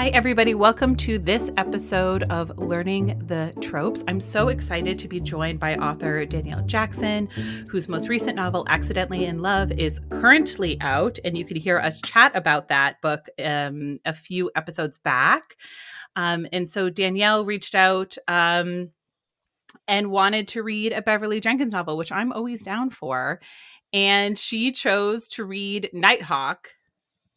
Hi, everybody. Welcome to this episode of Learning the Tropes. I'm so excited to be joined by author Danielle Jackson, whose most recent novel, Accidentally in Love, is currently out. And you could hear us chat about that book um, a few episodes back. Um, and so Danielle reached out um, and wanted to read a Beverly Jenkins novel, which I'm always down for. And she chose to read Nighthawk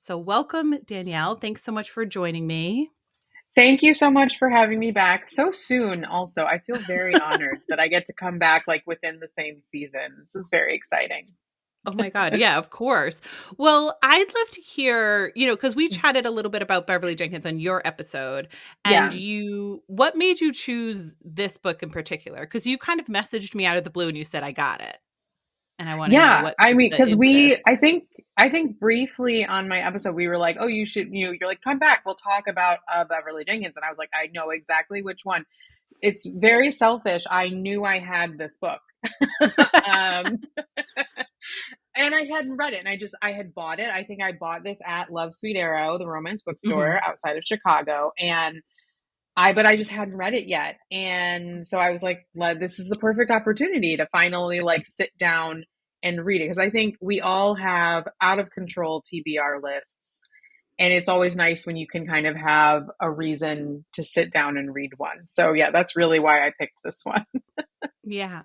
so, welcome, Danielle. Thanks so much for joining me. Thank you so much for having me back so soon. Also, I feel very honored that I get to come back like within the same season. This is very exciting. Oh my God. Yeah, of course. Well, I'd love to hear, you know, because we mm. chatted a little bit about Beverly Jenkins on your episode. And yeah. you, what made you choose this book in particular? Because you kind of messaged me out of the blue and you said, I got it and I want to yeah, I mean, because we, I think, I think briefly on my episode we were like, oh, you should, you know, you're like, come back, we'll talk about uh, Beverly Jenkins, and I was like, I know exactly which one. It's very selfish. I knew I had this book, um, and I hadn't read it, and I just I had bought it. I think I bought this at Love's Sweet Arrow, the romance bookstore mm-hmm. outside of Chicago, and I but I just hadn't read it yet. And so I was like, this is the perfect opportunity to finally like sit down and read it because I think we all have out of control TBR lists and it's always nice when you can kind of have a reason to sit down and read one. So yeah, that's really why I picked this one. yeah.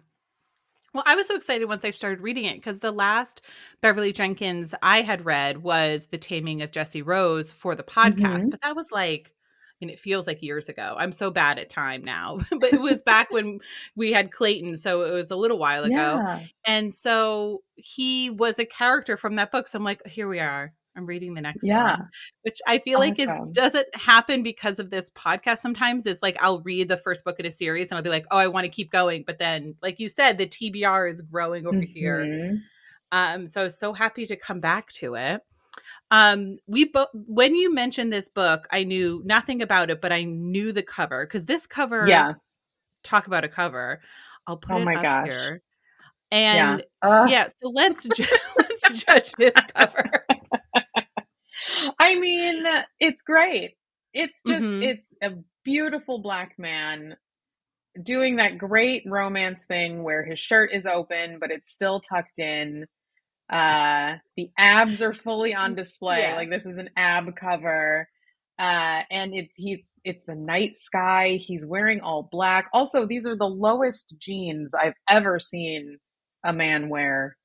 Well, I was so excited once I started reading it because the last Beverly Jenkins I had read was The Taming of Jessie Rose for the podcast, mm-hmm. but that was like and it feels like years ago. I'm so bad at time now, but it was back when we had Clayton, so it was a little while ago. Yeah. And so he was a character from that book. So I'm like, here we are. I'm reading the next yeah. one, which I feel awesome. like is doesn't happen because of this podcast. Sometimes is like I'll read the first book in a series and I'll be like, oh, I want to keep going, but then, like you said, the TBR is growing over mm-hmm. here. Um, so I was so happy to come back to it. Um, we both when you mentioned this book, I knew nothing about it, but I knew the cover because this cover, yeah. Talk about a cover. I'll put oh it up gosh. here. And yeah, uh. yeah so let's ju- let's judge this cover. I mean, it's great. It's just mm-hmm. it's a beautiful black man doing that great romance thing where his shirt is open but it's still tucked in uh, the abs are fully on display. Yeah. Like this is an ab cover. Uh, and it's he's it's the night sky. He's wearing all black. Also, these are the lowest jeans I've ever seen a man wear.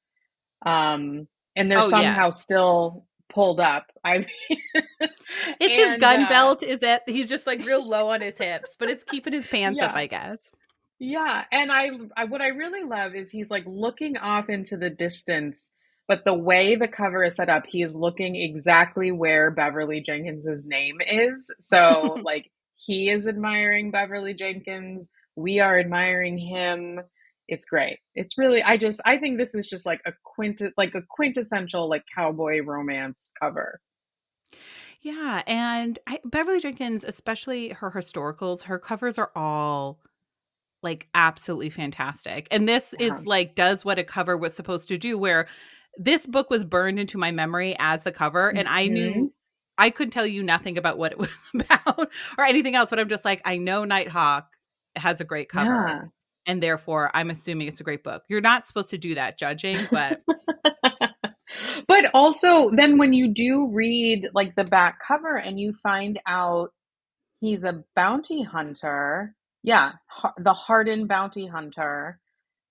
Um, and they're oh, somehow yeah. still pulled up. I mean, it's and, his gun uh, belt. Is it? He's just like real low on his hips, but it's keeping his pants yeah. up, I guess. Yeah, and I, I what I really love is he's like looking off into the distance but the way the cover is set up, he is looking exactly where Beverly Jenkins's name is. So like he is admiring Beverly Jenkins, we are admiring him. It's great. It's really I just I think this is just like a quint like a quintessential like cowboy romance cover. Yeah, and I, Beverly Jenkins, especially her historicals, her covers are all like absolutely fantastic. And this yeah. is uh-huh. like does what a cover was supposed to do where this book was burned into my memory as the cover and mm-hmm. i knew i could tell you nothing about what it was about or anything else but i'm just like i know nighthawk has a great cover yeah. and therefore i'm assuming it's a great book you're not supposed to do that judging but but also then when you do read like the back cover and you find out he's a bounty hunter yeah the hardened bounty hunter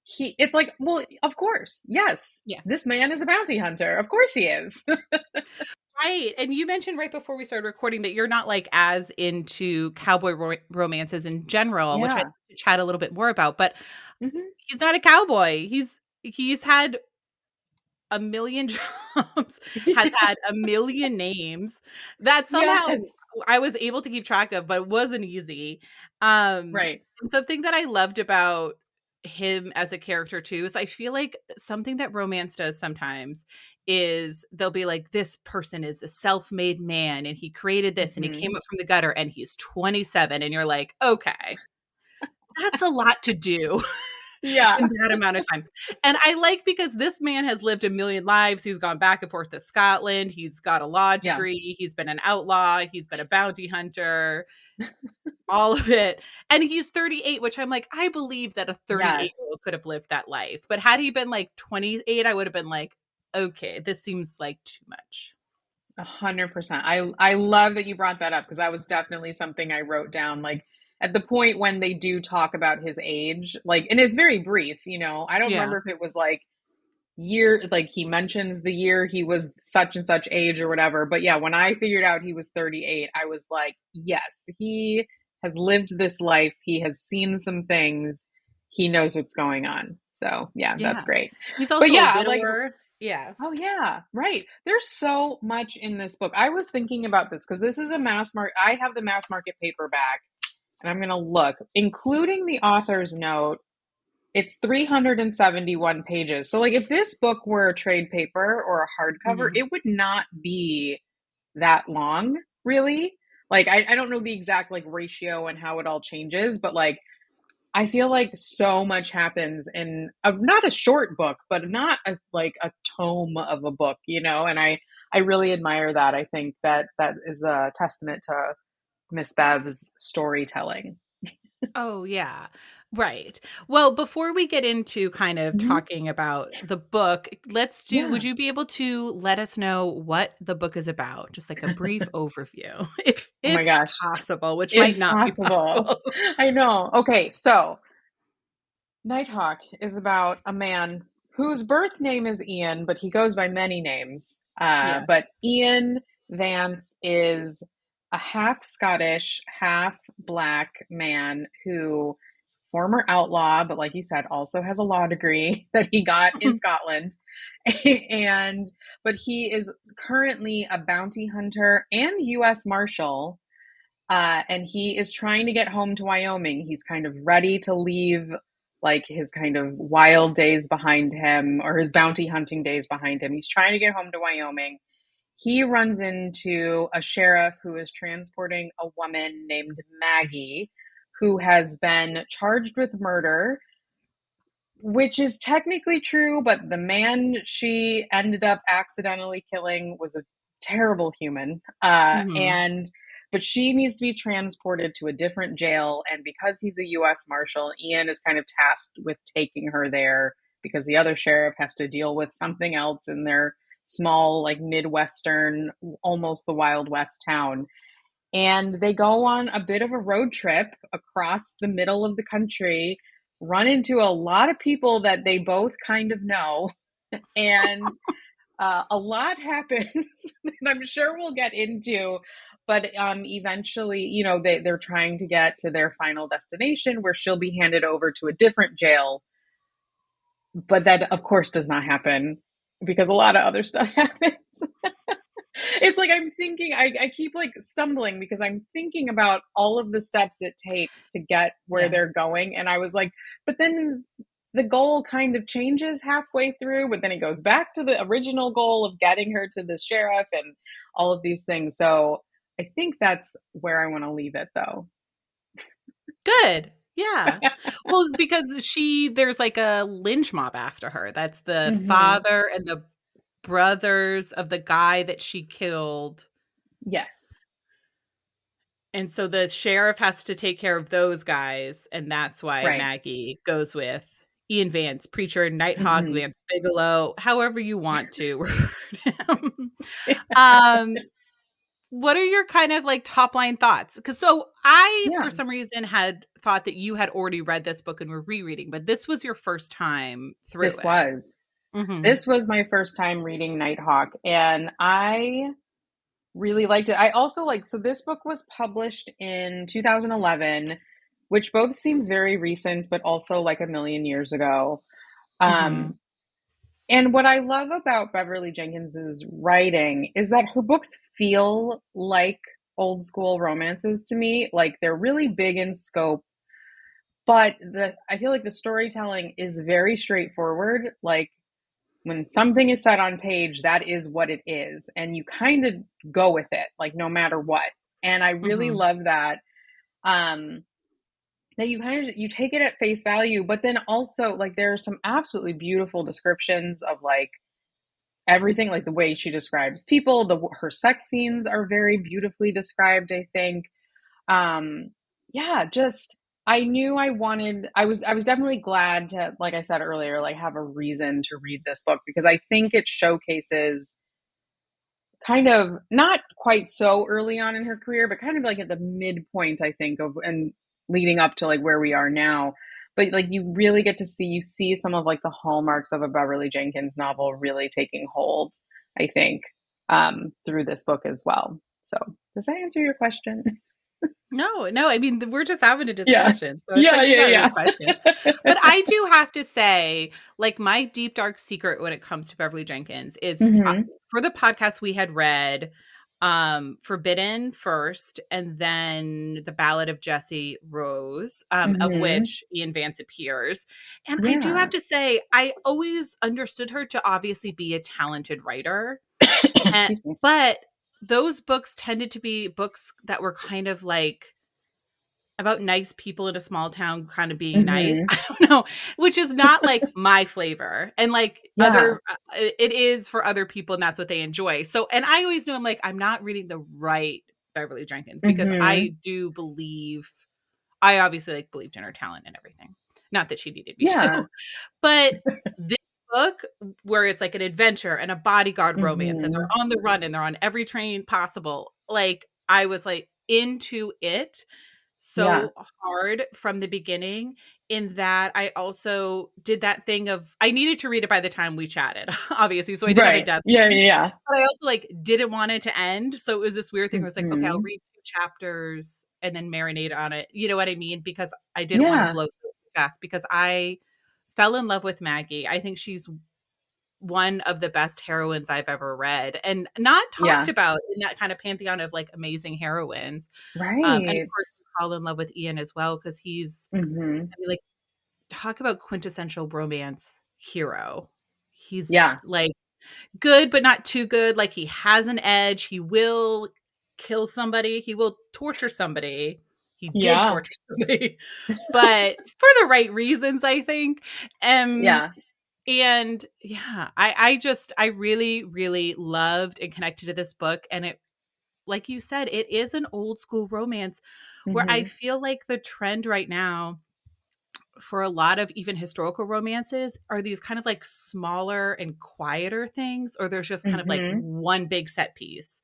he it's like well of course yes yeah this man is a bounty hunter of course he is right and you mentioned right before we started recording that you're not like as into cowboy ro- romances in general yeah. which i chat a little bit more about but mm-hmm. he's not a cowboy he's he's had a million jobs has had a million names that somehow yes. I was able to keep track of, but it wasn't easy. Um, right. And something that I loved about him as a character too is I feel like something that romance does sometimes is they'll be like this person is a self-made man and he created this mm-hmm. and he came up from the gutter and he's 27 and you're like okay that's a lot to do yeah. in that amount of time. And I like because this man has lived a million lives. He's gone back and forth to Scotland. He's got a law degree. Yeah. He's been an outlaw. He's been a bounty hunter. All of it. And he's 38, which I'm like, I believe that a 38 year old could have lived that life. But had he been like 28, I would have been like, okay, this seems like too much. A hundred percent. I I love that you brought that up because that was definitely something I wrote down. Like at the point when they do talk about his age, like, and it's very brief. You know, I don't yeah. remember if it was like year, like he mentions the year he was such and such age or whatever. But yeah, when I figured out he was 38, I was like, yes, he has lived this life. He has seen some things. He knows what's going on. So yeah, yeah. that's great. He's also but yeah, like yeah. Oh yeah, right. There's so much in this book. I was thinking about this because this is a mass market. I have the mass market paperback, and I'm gonna look, including the author's note. It's 371 pages. So like if this book were a trade paper or a hardcover, mm-hmm. it would not be that long, really. Like I, I don't know the exact like ratio and how it all changes, but like I feel like so much happens in a, not a short book, but not a, like a tome of a book, you know. And I I really admire that. I think that that is a testament to Miss Bev's storytelling. oh yeah. Right. Well, before we get into kind of mm-hmm. talking about the book, let's do yeah. would you be able to let us know what the book is about? Just like a brief overview, if, oh my gosh. possible, which if might not possible. be possible. I know. Okay, so Nighthawk is about a man whose birth name is Ian, but he goes by many names. Uh, yeah. But Ian Vance is a half Scottish, half black man who former outlaw, but like you said, also has a law degree that he got in Scotland. and, but he is currently a bounty hunter and U.S. Marshal. Uh, and he is trying to get home to Wyoming. He's kind of ready to leave like his kind of wild days behind him or his bounty hunting days behind him. He's trying to get home to Wyoming. He runs into a sheriff who is transporting a woman named Maggie who has been charged with murder, which is technically true, but the man she ended up accidentally killing was a terrible human. Uh, mm-hmm. And but she needs to be transported to a different jail. And because he's a U.S. Marshal, Ian is kind of tasked with taking her there because the other sheriff has to deal with something else in their small, like Midwestern, almost the Wild West town and they go on a bit of a road trip across the middle of the country, run into a lot of people that they both kind of know, and uh, a lot happens. and I'm sure we'll get into. But um, eventually, you know, they, they're trying to get to their final destination where she'll be handed over to a different jail. But that, of course, does not happen because a lot of other stuff happens it's like I'm thinking, I, I keep like stumbling because I'm thinking about all of the steps it takes to get where yeah. they're going. And I was like, but then the goal kind of changes halfway through, but then it goes back to the original goal of getting her to the sheriff and all of these things. So I think that's where I want to leave it though. Good. Yeah. well, because she, there's like a lynch mob after her. That's the mm-hmm. father and the brothers of the guy that she killed. Yes. And so the sheriff has to take care of those guys, and that's why right. Maggie goes with Ian Vance, preacher, Nighthawk, mm-hmm. Vance Bigelow, however you want to refer to him. um, what are your kind of like top line thoughts? Because so I, yeah. for some reason, had thought that you had already read this book and were rereading, but this was your first time through. This it. was. Mm-hmm. This was my first time reading Nighthawk, and I really liked it. I also like so this book was published in 2011, which both seems very recent, but also like a million years ago. Mm-hmm. Um, and what I love about Beverly Jenkins's writing is that her books feel like old school romances to me. Like they're really big in scope, but the I feel like the storytelling is very straightforward. Like when something is said on page, that is what it is. And you kind of go with it, like no matter what. And I really mm-hmm. love that. Um, that you kind of you take it at face value, but then also like there are some absolutely beautiful descriptions of like everything like the way she describes people the her sex scenes are very beautifully described i think um yeah just i knew i wanted i was i was definitely glad to like i said earlier like have a reason to read this book because i think it showcases kind of not quite so early on in her career but kind of like at the midpoint i think of and leading up to like where we are now but like you really get to see you see some of like the hallmarks of a Beverly Jenkins novel really taking hold, I think, um, through this book as well. So does that answer your question? No, no. I mean, we're just having a discussion. Yeah, so yeah, like yeah, yeah. but I do have to say, like, my deep dark secret when it comes to Beverly Jenkins is mm-hmm. uh, for the podcast we had read um forbidden first and then the ballad of jesse rose um mm-hmm. of which ian vance appears and yeah. i do have to say i always understood her to obviously be a talented writer and, but those books tended to be books that were kind of like about nice people in a small town kind of being mm-hmm. nice. I don't know, which is not like my flavor. And like yeah. other uh, it is for other people and that's what they enjoy. So and I always knew I'm like I'm not reading the right Beverly Jenkins because mm-hmm. I do believe I obviously like believed in her talent and everything. Not that she needed me yeah. to. But this book where it's like an adventure and a bodyguard mm-hmm. romance and they're mm-hmm. on the run and they're on every train possible. Like I was like into it so yeah. hard from the beginning in that I also did that thing of I needed to read it by the time we chatted, obviously. So I did right. have a. Yeah, yeah, yeah. But I also like didn't want it to end. So it was this weird thing where I was like, okay, I'll mm-hmm. read two chapters and then marinate on it. You know what I mean? Because I didn't yeah. want to blow fast because I fell in love with Maggie. I think she's one of the best heroines I've ever read and not talked yeah. about in that kind of pantheon of like amazing heroines. Right. Um, and of course, fall in love with Ian as well because he's mm-hmm. I mean, like talk about quintessential romance hero. He's yeah like good but not too good. Like he has an edge. He will kill somebody. He will torture somebody. He did yeah. torture somebody, but for the right reasons, I think. Um, yeah. And yeah, I I just I really really loved and connected to this book, and it, like you said, it is an old school romance mm-hmm. where I mm-hmm. feel like the trend right now for a lot of even historical romances are these kind of like smaller and quieter things, or there's just kind mm-hmm. of like mm-hmm. one big set piece.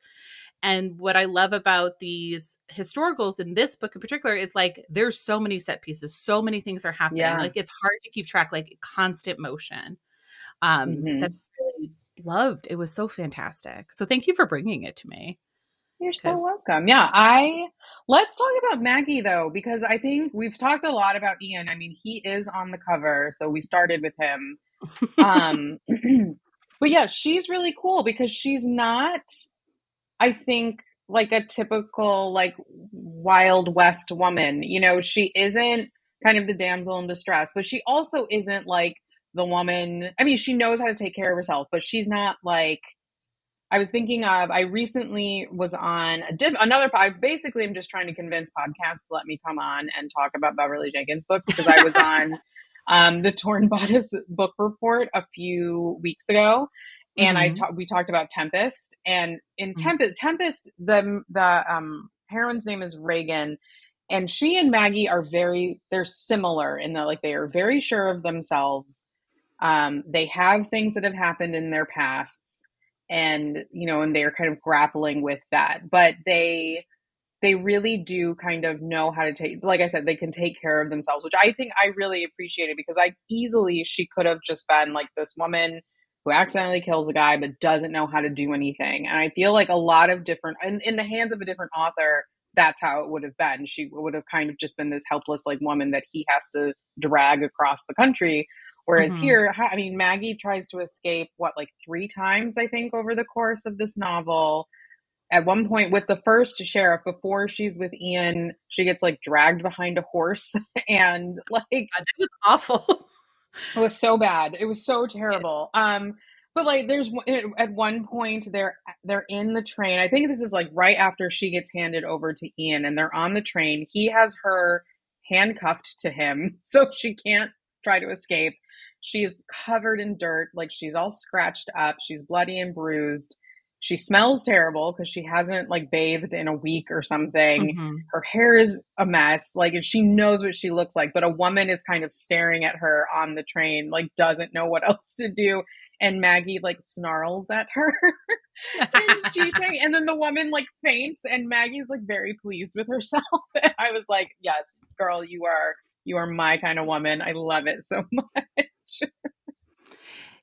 And what I love about these historicals in this book in particular is like there's so many set pieces, so many things are happening. Yeah. Like it's hard to keep track, like constant motion. Um, mm-hmm. that I really loved. It was so fantastic. So thank you for bringing it to me. You're so welcome. Yeah, I let's talk about Maggie though because I think we've talked a lot about Ian. I mean, he is on the cover, so we started with him. um but yeah, she's really cool because she's not I think like a typical like wild west woman. You know, she isn't kind of the damsel in distress, but she also isn't like the woman. I mean, she knows how to take care of herself, but she's not like I was thinking of, I recently was on a diff, another, I basically am just trying to convince podcasts to let me come on and talk about Beverly Jenkins books because I was on um, the Torn Bodice book report a few weeks ago. And mm-hmm. I ta- we talked about Tempest and in mm-hmm. Tempest, Tempest, the, the um, heroine's name is Regan and she and Maggie are very, they're similar in that like they are very sure of themselves. Um, they have things that have happened in their pasts and you know and they're kind of grappling with that but they they really do kind of know how to take like i said they can take care of themselves which i think i really appreciated because i easily she could have just been like this woman who accidentally kills a guy but doesn't know how to do anything and i feel like a lot of different in, in the hands of a different author that's how it would have been she would have kind of just been this helpless like woman that he has to drag across the country Whereas mm-hmm. here, I mean, Maggie tries to escape, what, like three times, I think, over the course of this novel. At one point, with the first sheriff, before she's with Ian, she gets like dragged behind a horse and like. It was awful. it was so bad. It was so terrible. Um, but like there's at one point they're they're in the train i think this is like right after she gets handed over to ian and they're on the train he has her handcuffed to him so she can't try to escape. She's covered in dirt, like she's all scratched up, she's bloody and bruised. She smells terrible because she hasn't like bathed in a week or something. Mm-hmm. Her hair is a mess. Like, and she knows what she looks like, but a woman is kind of staring at her on the train, like, doesn't know what else to do. And Maggie like snarls at her. and, she, and then the woman like faints, and Maggie's like very pleased with herself. And I was like, yes, girl, you are you are my kind of woman. I love it so much.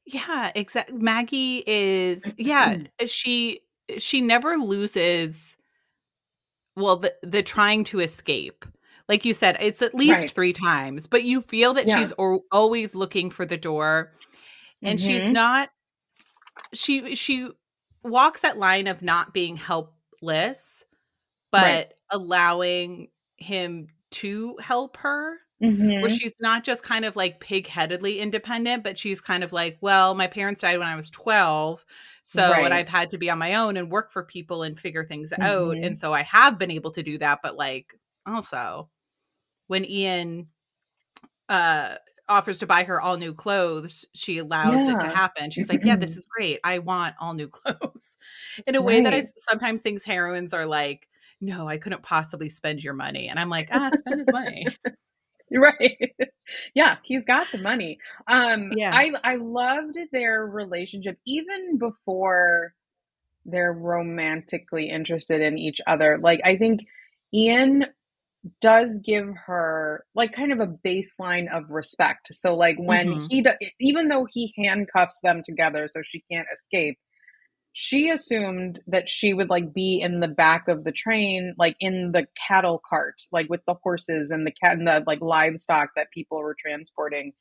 Yeah, exactly. Maggie is yeah, mm. eh, she eh, she never loses well the the trying to escape. Like you said, it's at least right. 3 times, but you feel that yeah. she's o- always looking for the door and mm-hmm. she's not she she walks that line of not being helpless but right. allowing him to help her Mm-hmm. Where she's not just kind of like pig-headedly independent, but she's kind of like, well, my parents died when I was 12. So right. and I've had to be on my own and work for people and figure things mm-hmm. out. And so I have been able to do that. But like also when Ian uh offers to buy her all new clothes, she allows yeah. it to happen. She's like, Yeah, this is great. I want all new clothes. In a right. way that I sometimes think heroines are like, No, I couldn't possibly spend your money. And I'm like, ah, spend his money. right. Yeah he's got the money. Um yeah. I i loved their relationship even before they're romantically interested in each other. Like i think ian does give her like kind of a baseline of respect. So like when mm-hmm. he does even though he handcuffs them together so she can't escape she assumed that she would like be in the back of the train like in the cattle cart like with the horses and the cat and the like livestock that people were transporting.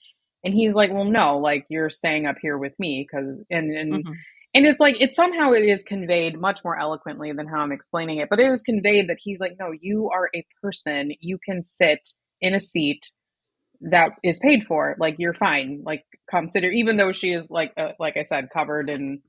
And he's like well no like you're staying up here with me because and and mm-hmm. and it's like it somehow it is conveyed much more eloquently than how i'm explaining it but it is conveyed that he's like no you are a person. You can sit in a seat that is paid for. Like you're fine. Like consider even though she is like uh, like i said covered in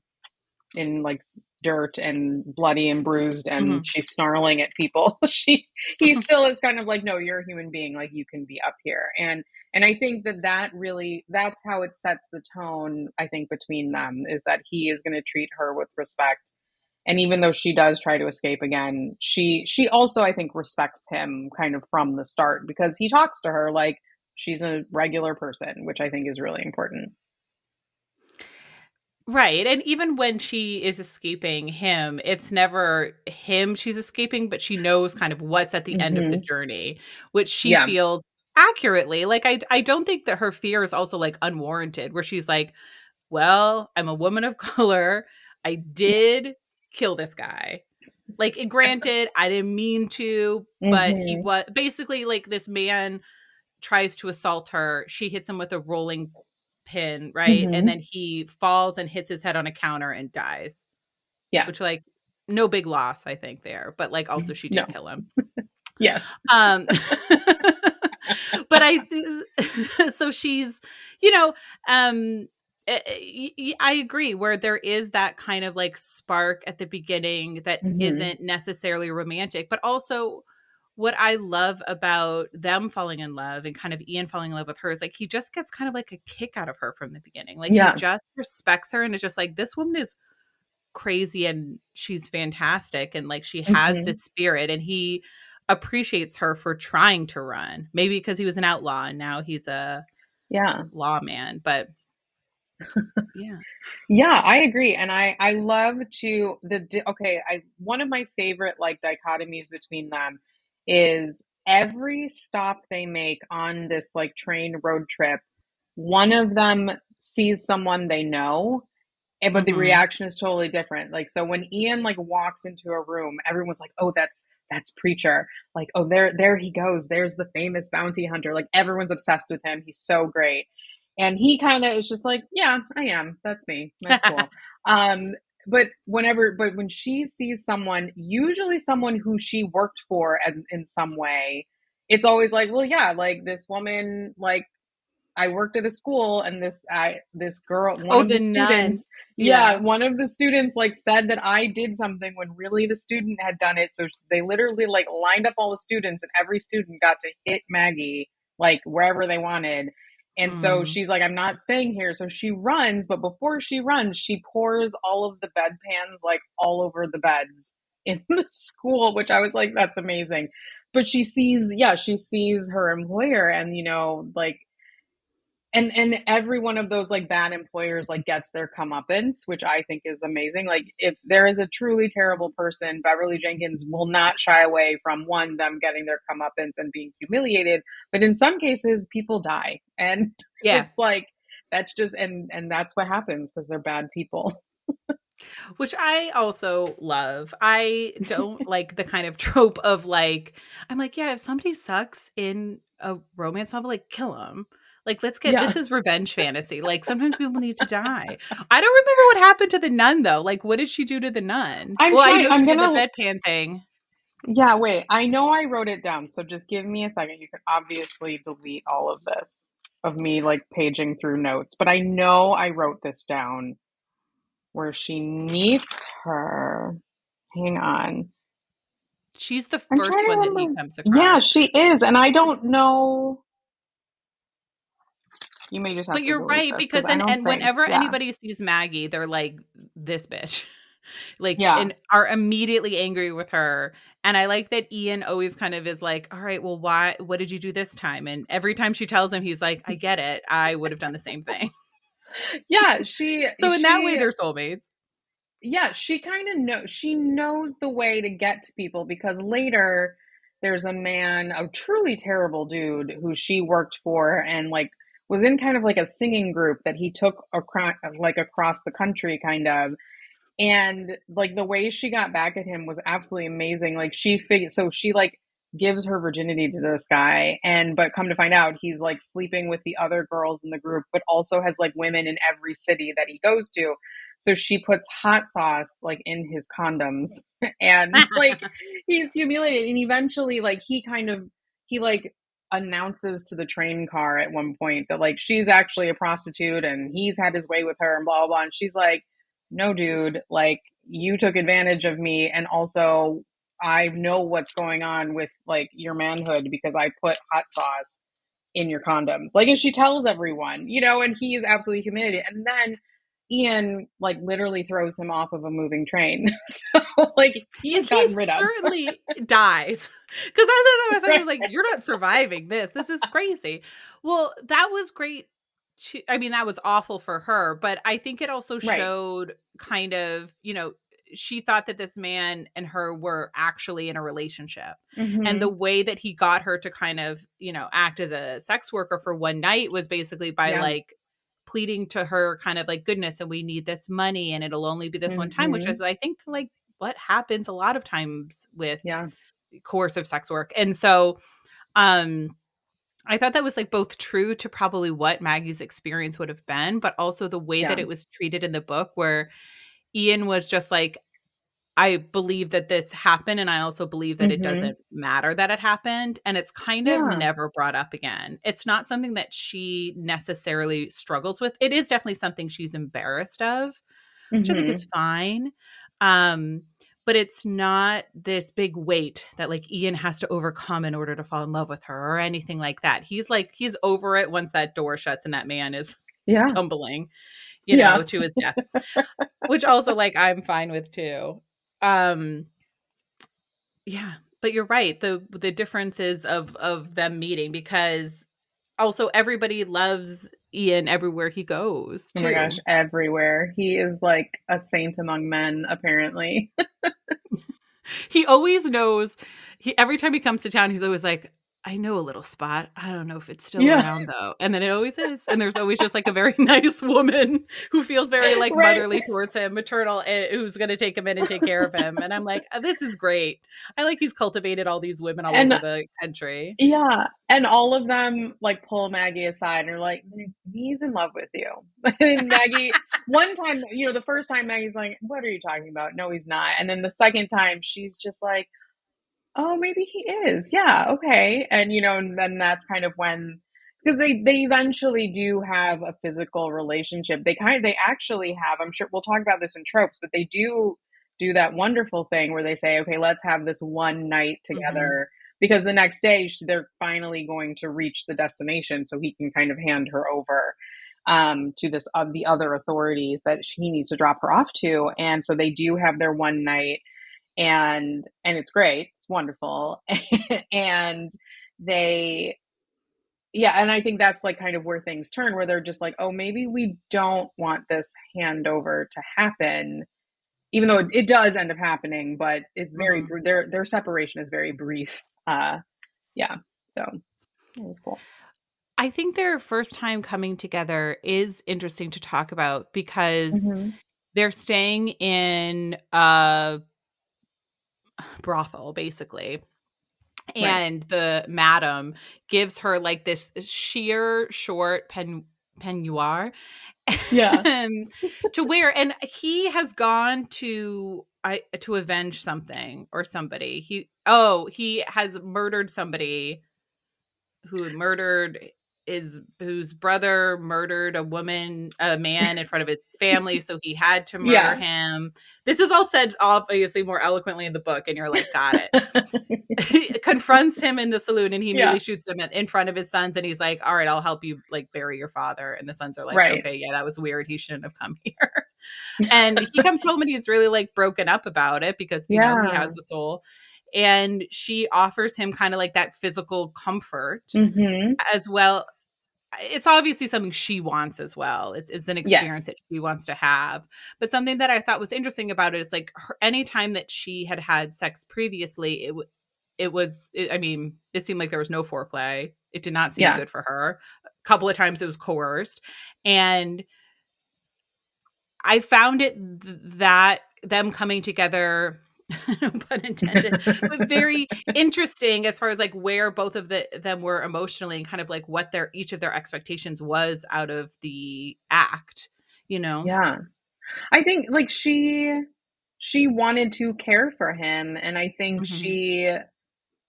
in like dirt and bloody and bruised and mm-hmm. she's snarling at people. She he still is kind of like no you're a human being like you can be up here. And and i think that that really that's how it sets the tone i think between them is that he is going to treat her with respect. And even though she does try to escape again she she also i think respects him kind of from the start because he talks to her like she's a regular person which i think is really important Right. And even when she is escaping him, it's never him she's escaping, but she knows kind of what's at the mm-hmm. end of the mm-hmm. journey, which she yeah. feels accurately. Like I I don't think that her fear is also like unwarranted, where she's like, Well, I'm a woman of color. I did kill this guy. Like granted, I didn't mean to, but mm-hmm. he was basically like this man tries to assault her. She hits him with a rolling pin, right? Mm-hmm. And then he falls and hits his head on a counter and dies. Yeah. Which like no big loss, I think, there. But like also she did no. kill him. yes. Um but I so she's, you know, um eh, eh, I agree where there is that kind of like spark at the beginning that mm-hmm. not necessarily romantic, but also what I love about them falling in love and kind of Ian falling in love with her is like he just gets kind of like a kick out of her from the beginning. Like yeah. he just respects her and is just like this woman is crazy and she's fantastic and like she has mm-hmm. this spirit and he appreciates her for trying to run. Maybe because he was an outlaw and now he's a yeah lawman, but yeah yeah i agree and i i love to the okay i one of my favorite like dichotomies between them is every stop they make on this like train road trip, one of them sees someone they know and but mm-hmm. the reaction is totally different. Like so when ian like walks into a room everyone's like oh that's that's preacher. Like oh there there he goes. There's the famous bounty hunter. Like everyone's obsessed with him. He's so great. And he kind of is just like yeah i am. That's me. That's cool um but whenever but when she sees someone usually someone who she worked for in, in some way it's always like well yeah like this woman like I worked at a school and this I this girl one Oh, of the, the students yeah. Yeah. one of the students like said that I did something when really the student had done it. So they literally like lined up all the students and every student got to hit Maggie like wherever they wanted. And so Mm. she's like, I'm not staying here. So she runs, but before she runs, she pours all of the bedpans like all over the beds in the school, which I was like, that's amazing. But she sees, yeah, she sees her employer and, you know, like, and and every one of those like bad employers like gets their comeuppance, which I think is amazing. Like if there is a truly terrible person, Beverly Jenkins will not shy away from one them getting their comeuppance and being humiliated. But in some cases, people die, and Yeah. it's like that's just and and that's what happens because they're bad people. Which I also love. I don't like the kind of trope of like, I'm like, yeah, if somebody sucks in a romance novel, like kill them. Like, let's get Yeah. this is revenge fantasy. Like, sometimes people need to die. I don't remember what happened to the nun though. Like, what did she do to the nun? I'm well, I know I'm she gonna- the bedpan thing. Yeah, wait. I know I wrote it down, so just give me a second. You can obviously delete all of this of me like paging through notes, but I know I wrote this down where she meets her. Hang on. She's the first one that he comes across. Yeah, she is, and I don't know. You may just have but you're right this, because and, and think- whenever yeah. anybody sees maggie they're like this bitch like Yeah. and are immediately angry with her and i like that ian always kind of is like all right well why what did you do this time and every time she tells him he's like i get it i would have done the same thing yeah, she. so in that way they're soulmates yeah she kind of knows she knows the way to get to people because later there's a man a truly terrible dude who she worked for and like was in kind of like a singing group that he took across like across the country kind of. And like the way she got back at him was absolutely amazing. Like she figured so she like gives her virginity to this guy and but come to find out he's like sleeping with the other girls in the group but also has like women in every city that he goes to. So she puts hot sauce like in his condoms. And like he's humiliated and eventually like he kind of he like announces to the train car at one point that like she's actually a prostitute and he's had his way with her and blah blah blah and she's like no dude like you took advantage of me and also I know what's going on with like your manhood because I put hot sauce in your condoms. Like, and she tells everyone, you know, and he's absolutely humiliated. And then Ian like literally throws him off of a moving train. so like he is he rid of. certainly dies because I was Right. like, "You're not surviving this. This is crazy." Well, that was great. She, I mean, that was awful for her, but I think it also Right. showed kind of, you know, she thought that this man and her were actually in a relationship, and the mm-hmm. way that he got her to kind of, you know, act as a sex worker for one night was basically by Yeah. like pleading to her, kind of like, "Goodness, and we need this money, and it'll only be this one time," which Mhm. is, I think, like what happens a lot of times with yeah. coercive sex work. And so um I thought that was like both true to probably what Maggie's experience would have been, but also the way that it was treated in the book where Ian was just like I believe that this happened and I also believe that it Mhm. doesn't matter that it happened and it's kind of Yeah. never brought up again. It's not something that she necessarily struggles with. It is definitely something she's embarrassed of which I think Mhm. is fine. Um, but it's not this big weight that like Ian has to overcome in order to fall in love with her or anything like that. He's like he's over it once that door shuts and that man is yeah. tumbling, you Yeah. know, to his death. which also like I'm fine with too. Um yeah, but you're right. The the differences of of them meeting because also everybody loves Ian everywhere he goes. Oh my gosh, everywhere. He is like a saint among men, apparently. he always knows he every time he comes to town he's always like i know a little spot i don't know if it's still Yeah. around though and then it always is and there's always just like a very nice woman who feels very like Right. motherly towards him maternal eh, who's going to take him in and take care of him and i'm like "Oh, this is great i like he's cultivated all these women all And- over the country Yeah. And all of them like pull Maggie aside and are like, he's in love with you. and Maggie, one time, you know, the first time Maggie's like, what are you talking about? No, he's not. And then the second time she's just like, oh, maybe he is. Yeah. Okay. And, you know, and then that's kind of when because they they eventually do have a physical relationship. They kind of, they actually have. I'm sure we'll talk about this in tropes, but they do do that wonderful thing where they say, okay, let's have this one night mm-hmm. together. Mm-hmm. Because the next day they're finally going to reach the destination, so he can kind of hand her over um, to this uh, the other authorities that he needs to drop her off to, and so they do have their one night, and and it's great, it's wonderful, and they yeah and i think that's like kind of where things turn where they're just like oh maybe we don't want this handover to happen even though it, it does end up happening but it's very mm-hmm. their their separation is very brief. Uh yeah so. It was cool. I think their first time coming together is interesting to talk about because mm-hmm. they're staying in a brothel basically. And right. the madam gives her like this sheer short pen peignoir yeah. Um, to wear. And he has gone to I to avenge something or somebody. He oh he has murdered somebody who had murdered is whose brother murdered a woman, a man in front of his family, so he had to murder yeah. him. This is all said obviously more eloquently in the book, and you're like, got it. confronts him in the saloon, and he yeah. shoots him in front of his sons, and he's like, "All right, I'll help you like bury your father." And the sons are like, right. "Okay, yeah, that was weird. He shouldn't have come here." and he comes home and he's really like broken up about it because you yeah. know he has a soul and she offers him kind of like that physical comfort mm-hmm. as well it's obviously something she wants as well. It's, it's an experience yes. that she wants to have. But something that I thought was interesting about it is like her, anytime that she had had sex previously, it it was. It, I mean, it seemed like there was no foreplay. It did not seem yeah. good for her. A couple of times it was coerced, and I found it th- that them coming together no pun intended, but very interesting as far as like where both of the them were emotionally and kind of like what their each of their expectations was out of the act, you know? Yeah. I think like she she wanted to care for him and I think mm-hmm. she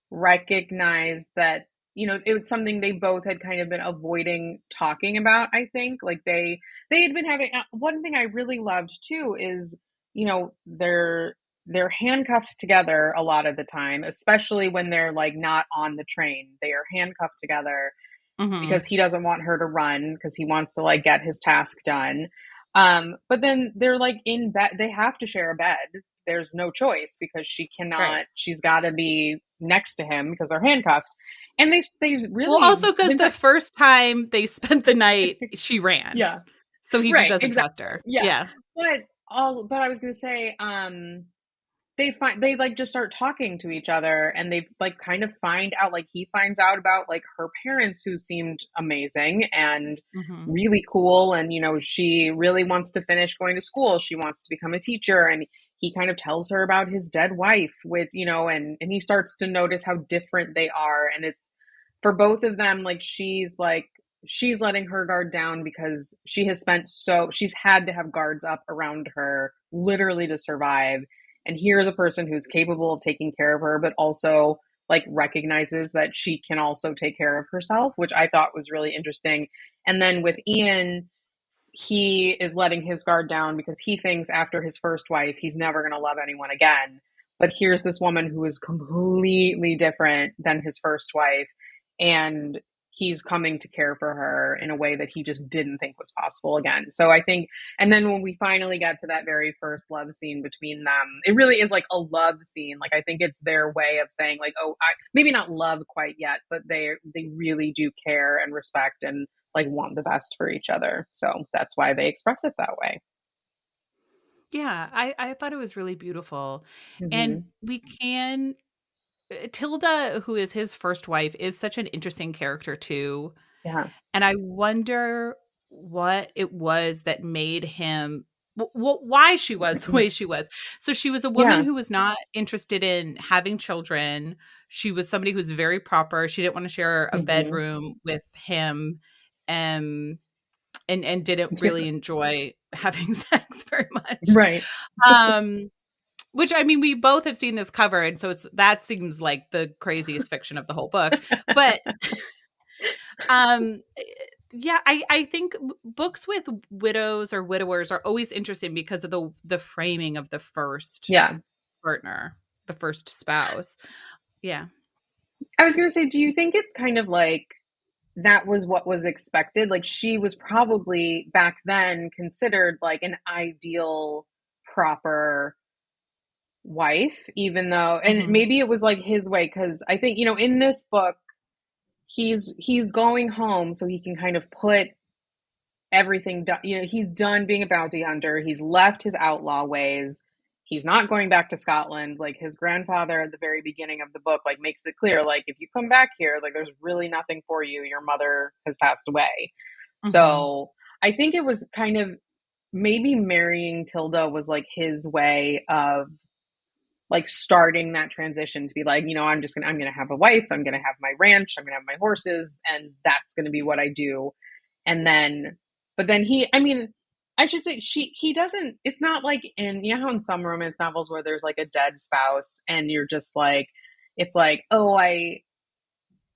recognized that you know it was something they both had kind of been avoiding talking about i think like they they had been having uh, one thing i really loved too is you know their they're handcuffed together a lot of the time, especially when they're like not on the train. They are handcuffed together mm-hmm. because he doesn't want her to run because he wants to like get his task done. Um, but then they're like in bed, they have to share a bed. There's no choice because she cannot, right. she's got to be next to him because they're handcuffed. And they, they really. Well, also because the first time they spent the night, she ran. Yeah. So he right, just doesn't exactly. trust her. Yeah. yeah. But all, but I was going to say, um, they find they like just start talking to each other and they like kind of find out like he finds out about like her parents who seemed amazing and mm-hmm. really cool and you know she really wants to finish going to school she wants to become a teacher and he kind of tells her about his dead wife with you know and and he starts to notice how different they are and it's for both of them like she's like she's letting her guard down because she has spent so she's had to have guards up around her literally to survive and here's a person who's capable of taking care of her but also like recognizes that she can also take care of herself which i thought was really interesting. And then with ian he is letting his guard down because he thinks after his first wife he's never going to love anyone again. But here's this woman who is completely different than his first wife and he's coming to care for her in a way that he just didn't think was possible again. So I think, and then when we finally get to that very first love scene between them, it really is like a love scene. Like I think it's their way of saying like, oh, I maybe not love quite yet, but they they really do care and respect and like want the best for each other. So that's why they express it that way. Yeah, I, I thought it was really beautiful. Mm-hmm. And we can Tilda, who is his first wife, is such an interesting character too. Yeah. And I wonder what it was that made him why she was the way she was. So she was a woman yeah. who was not interested in having children. She was somebody who was very proper. She didn't want to share a mm-hmm. bedroom with him. Um and and didn't really enjoy having sex very much. Right. um which I mean, we both have seen this cover, and so it's that seems like the craziest fiction of the whole book. But um yeah i i think books with widows or widowers are always interesting because of the the framing of the first yeah. partner the first spouse. Yeah. I was going to say do you think it's kind of like that was what was expected? Like she was probably back then considered like an ideal proper wife even though and mm-hmm. maybe it was like his way cuz i think you know in this book he's he's going home so he can kind of put everything done you know he's done being a bounty hunter. He's left his outlaw ways. He's not going back to scotland. Like his grandfather at the very beginning of the book like makes it clear like if you come back here like there's really nothing for you. Your mother has passed away. Mm-hmm. so i think it was kind of maybe marrying tilda was like his way of like starting that transition to be like, you know, I'm just gonna I'm gonna have a wife, I'm gonna have my ranch, I'm gonna have my horses, and that's gonna be what I do. And then but then he I mean, I should say she he doesn't it's not like in you know how in some romance novels where there's like a dead spouse and you're just like it's like, oh I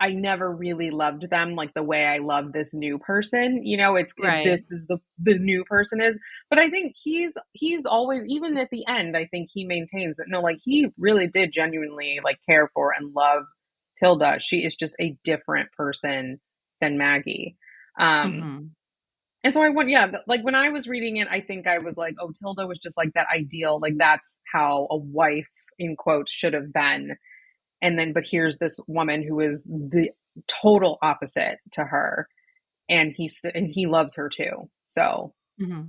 I never really loved them like the way I love this new person. You know, it's right. this is the the new person is. But I think he's he's always even at the end. I think he maintains that no, like he really did genuinely like care for and love Tilda. She is just a different person than Maggie. Um, mm-hmm. And so I went, yeah, like when I was reading it, I think I was like, oh, Tilda was just like that ideal, like that's how a wife in quotes should have been and then but here's this woman who is the total opposite to her. And he st- and he loves her too. So mm-hmm.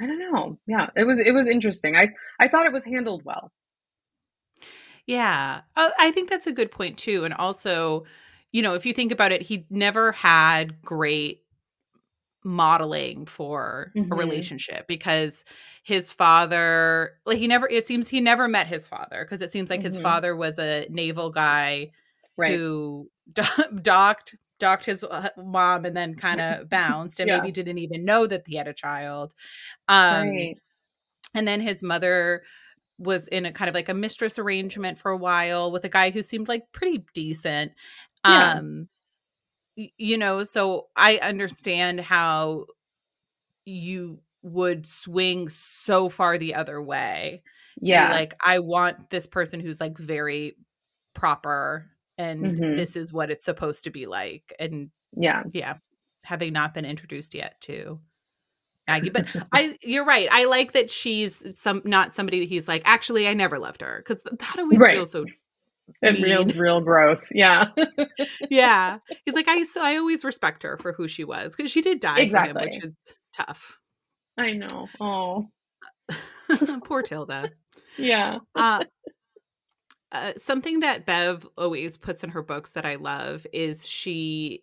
i don't know. Yeah it was it was interesting. I i thought it was handled well. Yeah. Uh, i think that's a good point too. And also you know if you think about it he never had great modeling for mm-hmm. a relationship because his father like he never it seems he never met his father because it seems like mm-hmm. his father was a naval guy right. who docked docked his uh, mom and then kind of bounced and yeah. maybe didn't even know that he had a child um right. and then his mother was in a kind of like a mistress arrangement for a while with a guy who seemed like pretty decent yeah. um you know so i understand how you would swing so far the other way yeah like i want this person who's like very proper and mm-hmm. this is what it's supposed to be like and yeah yeah having not been introduced yet to Maggie. But I you're right. I like that she's some not somebody that he's like, actually I never loved her. Because that always right. feels so it feels real gross. Yeah. yeah. He's like, I, I always respect her for who she was because she did die exactly. for him, which is tough. I know. Oh. Poor Tilda. Yeah. Uh, uh, something that Bev always puts in her books that I love is she,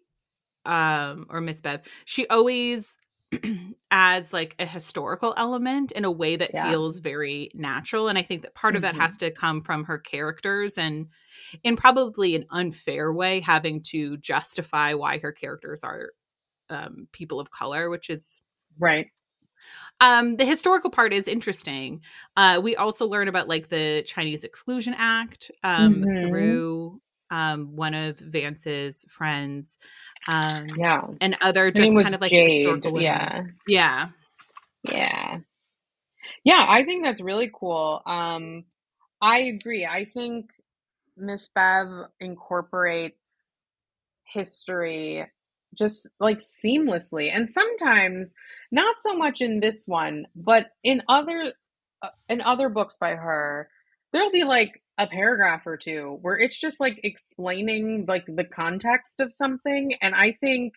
um, or Miss Bev, she always adds like a historical element in a way that yeah. feels very natural and i think that part mm-hmm. of that has mm-hmm. to come from her characters and in probably an unfair way having to justify why her characters are um, people of color which is right um, the historical part is interesting. Uh, we also learn about like the Chinese Exclusion Act um, mm-hmm. through um, one of Vance's friends. Um, yeah, and other just kind of like Jade. Yeah, yeah, yeah, yeah. I think that's really cool. Um, I agree. I think Miss Bev incorporates history just like seamlessly and sometimes not so much in this one but in other uh, in other books by her there'll be like a paragraph or two where it's just like explaining like the context of something and i think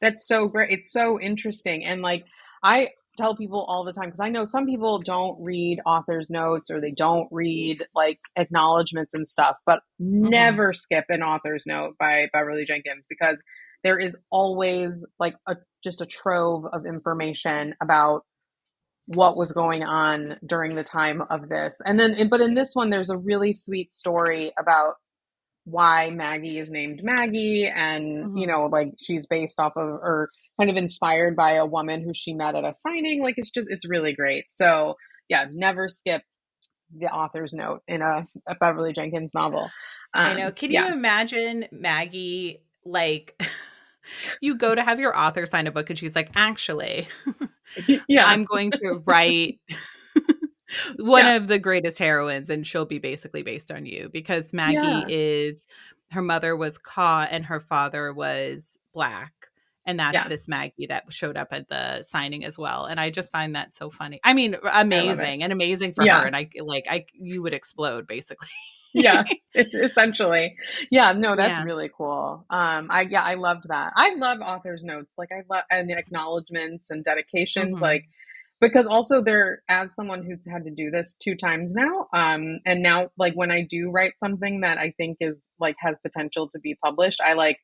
that's so great it's so interesting and like i tell people all the time because i know some people don't read author's notes or they don't read like acknowledgments and stuff but mm-hmm. never skip an author's note by beverly jenkins because there is always like a just a trove of information about what was going on during the time of this. And then, but in this one, there's a really sweet story about why Maggie is named Maggie. And, mm-hmm. you know, like she's based off of or kind of inspired by a woman who she met at a signing. Like it's just, it's really great. So, yeah, never skip the author's note in a, a Beverly Jenkins novel. Um, I know. Can yeah. you imagine Maggie like you go to have your author sign a book and she's like, actually, yeah. I'm going to write one Yeah. of the greatest heroines and she'll be basically based on you because Maggie Yeah. is her mother was caught and her father was black. And that's Yeah. this Maggie that showed up at the signing as well. And I just find that so funny. I mean, amazing and amazing for her. And I like I you would explode basically. Yeah essentially. Yeah no that's Yeah. really cool. Um i yeah i loved that. I love authors notes. Like i love and acknowledgments and dedications Mhm. like because also they're as someone who's had to do this two times now um and now like when i do write something that i think is like has potential to be published i like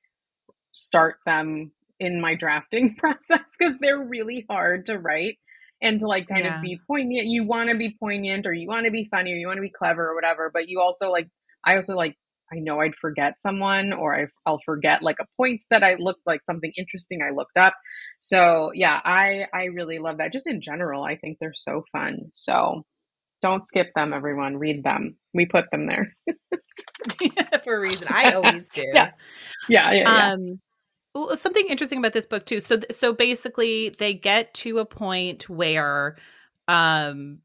start them in my drafting process because they're really hard to write and to like kind Yeah. of be poignant. You want to be poignant or you want to be funny or you want to be clever or whatever, but you also like, I also like, I know I'd forget someone or I, I'll forget like a point that I looked like something interesting I looked up. So yeah, I, I really love that. Just in general, I think they're so fun. So don't skip them, everyone. Read them. We put them there. for a reason. I always do. Yeah. Yeah. Yeah. yeah. Um, well, something interesting about this book too. So, so basically, they get to a point where, um,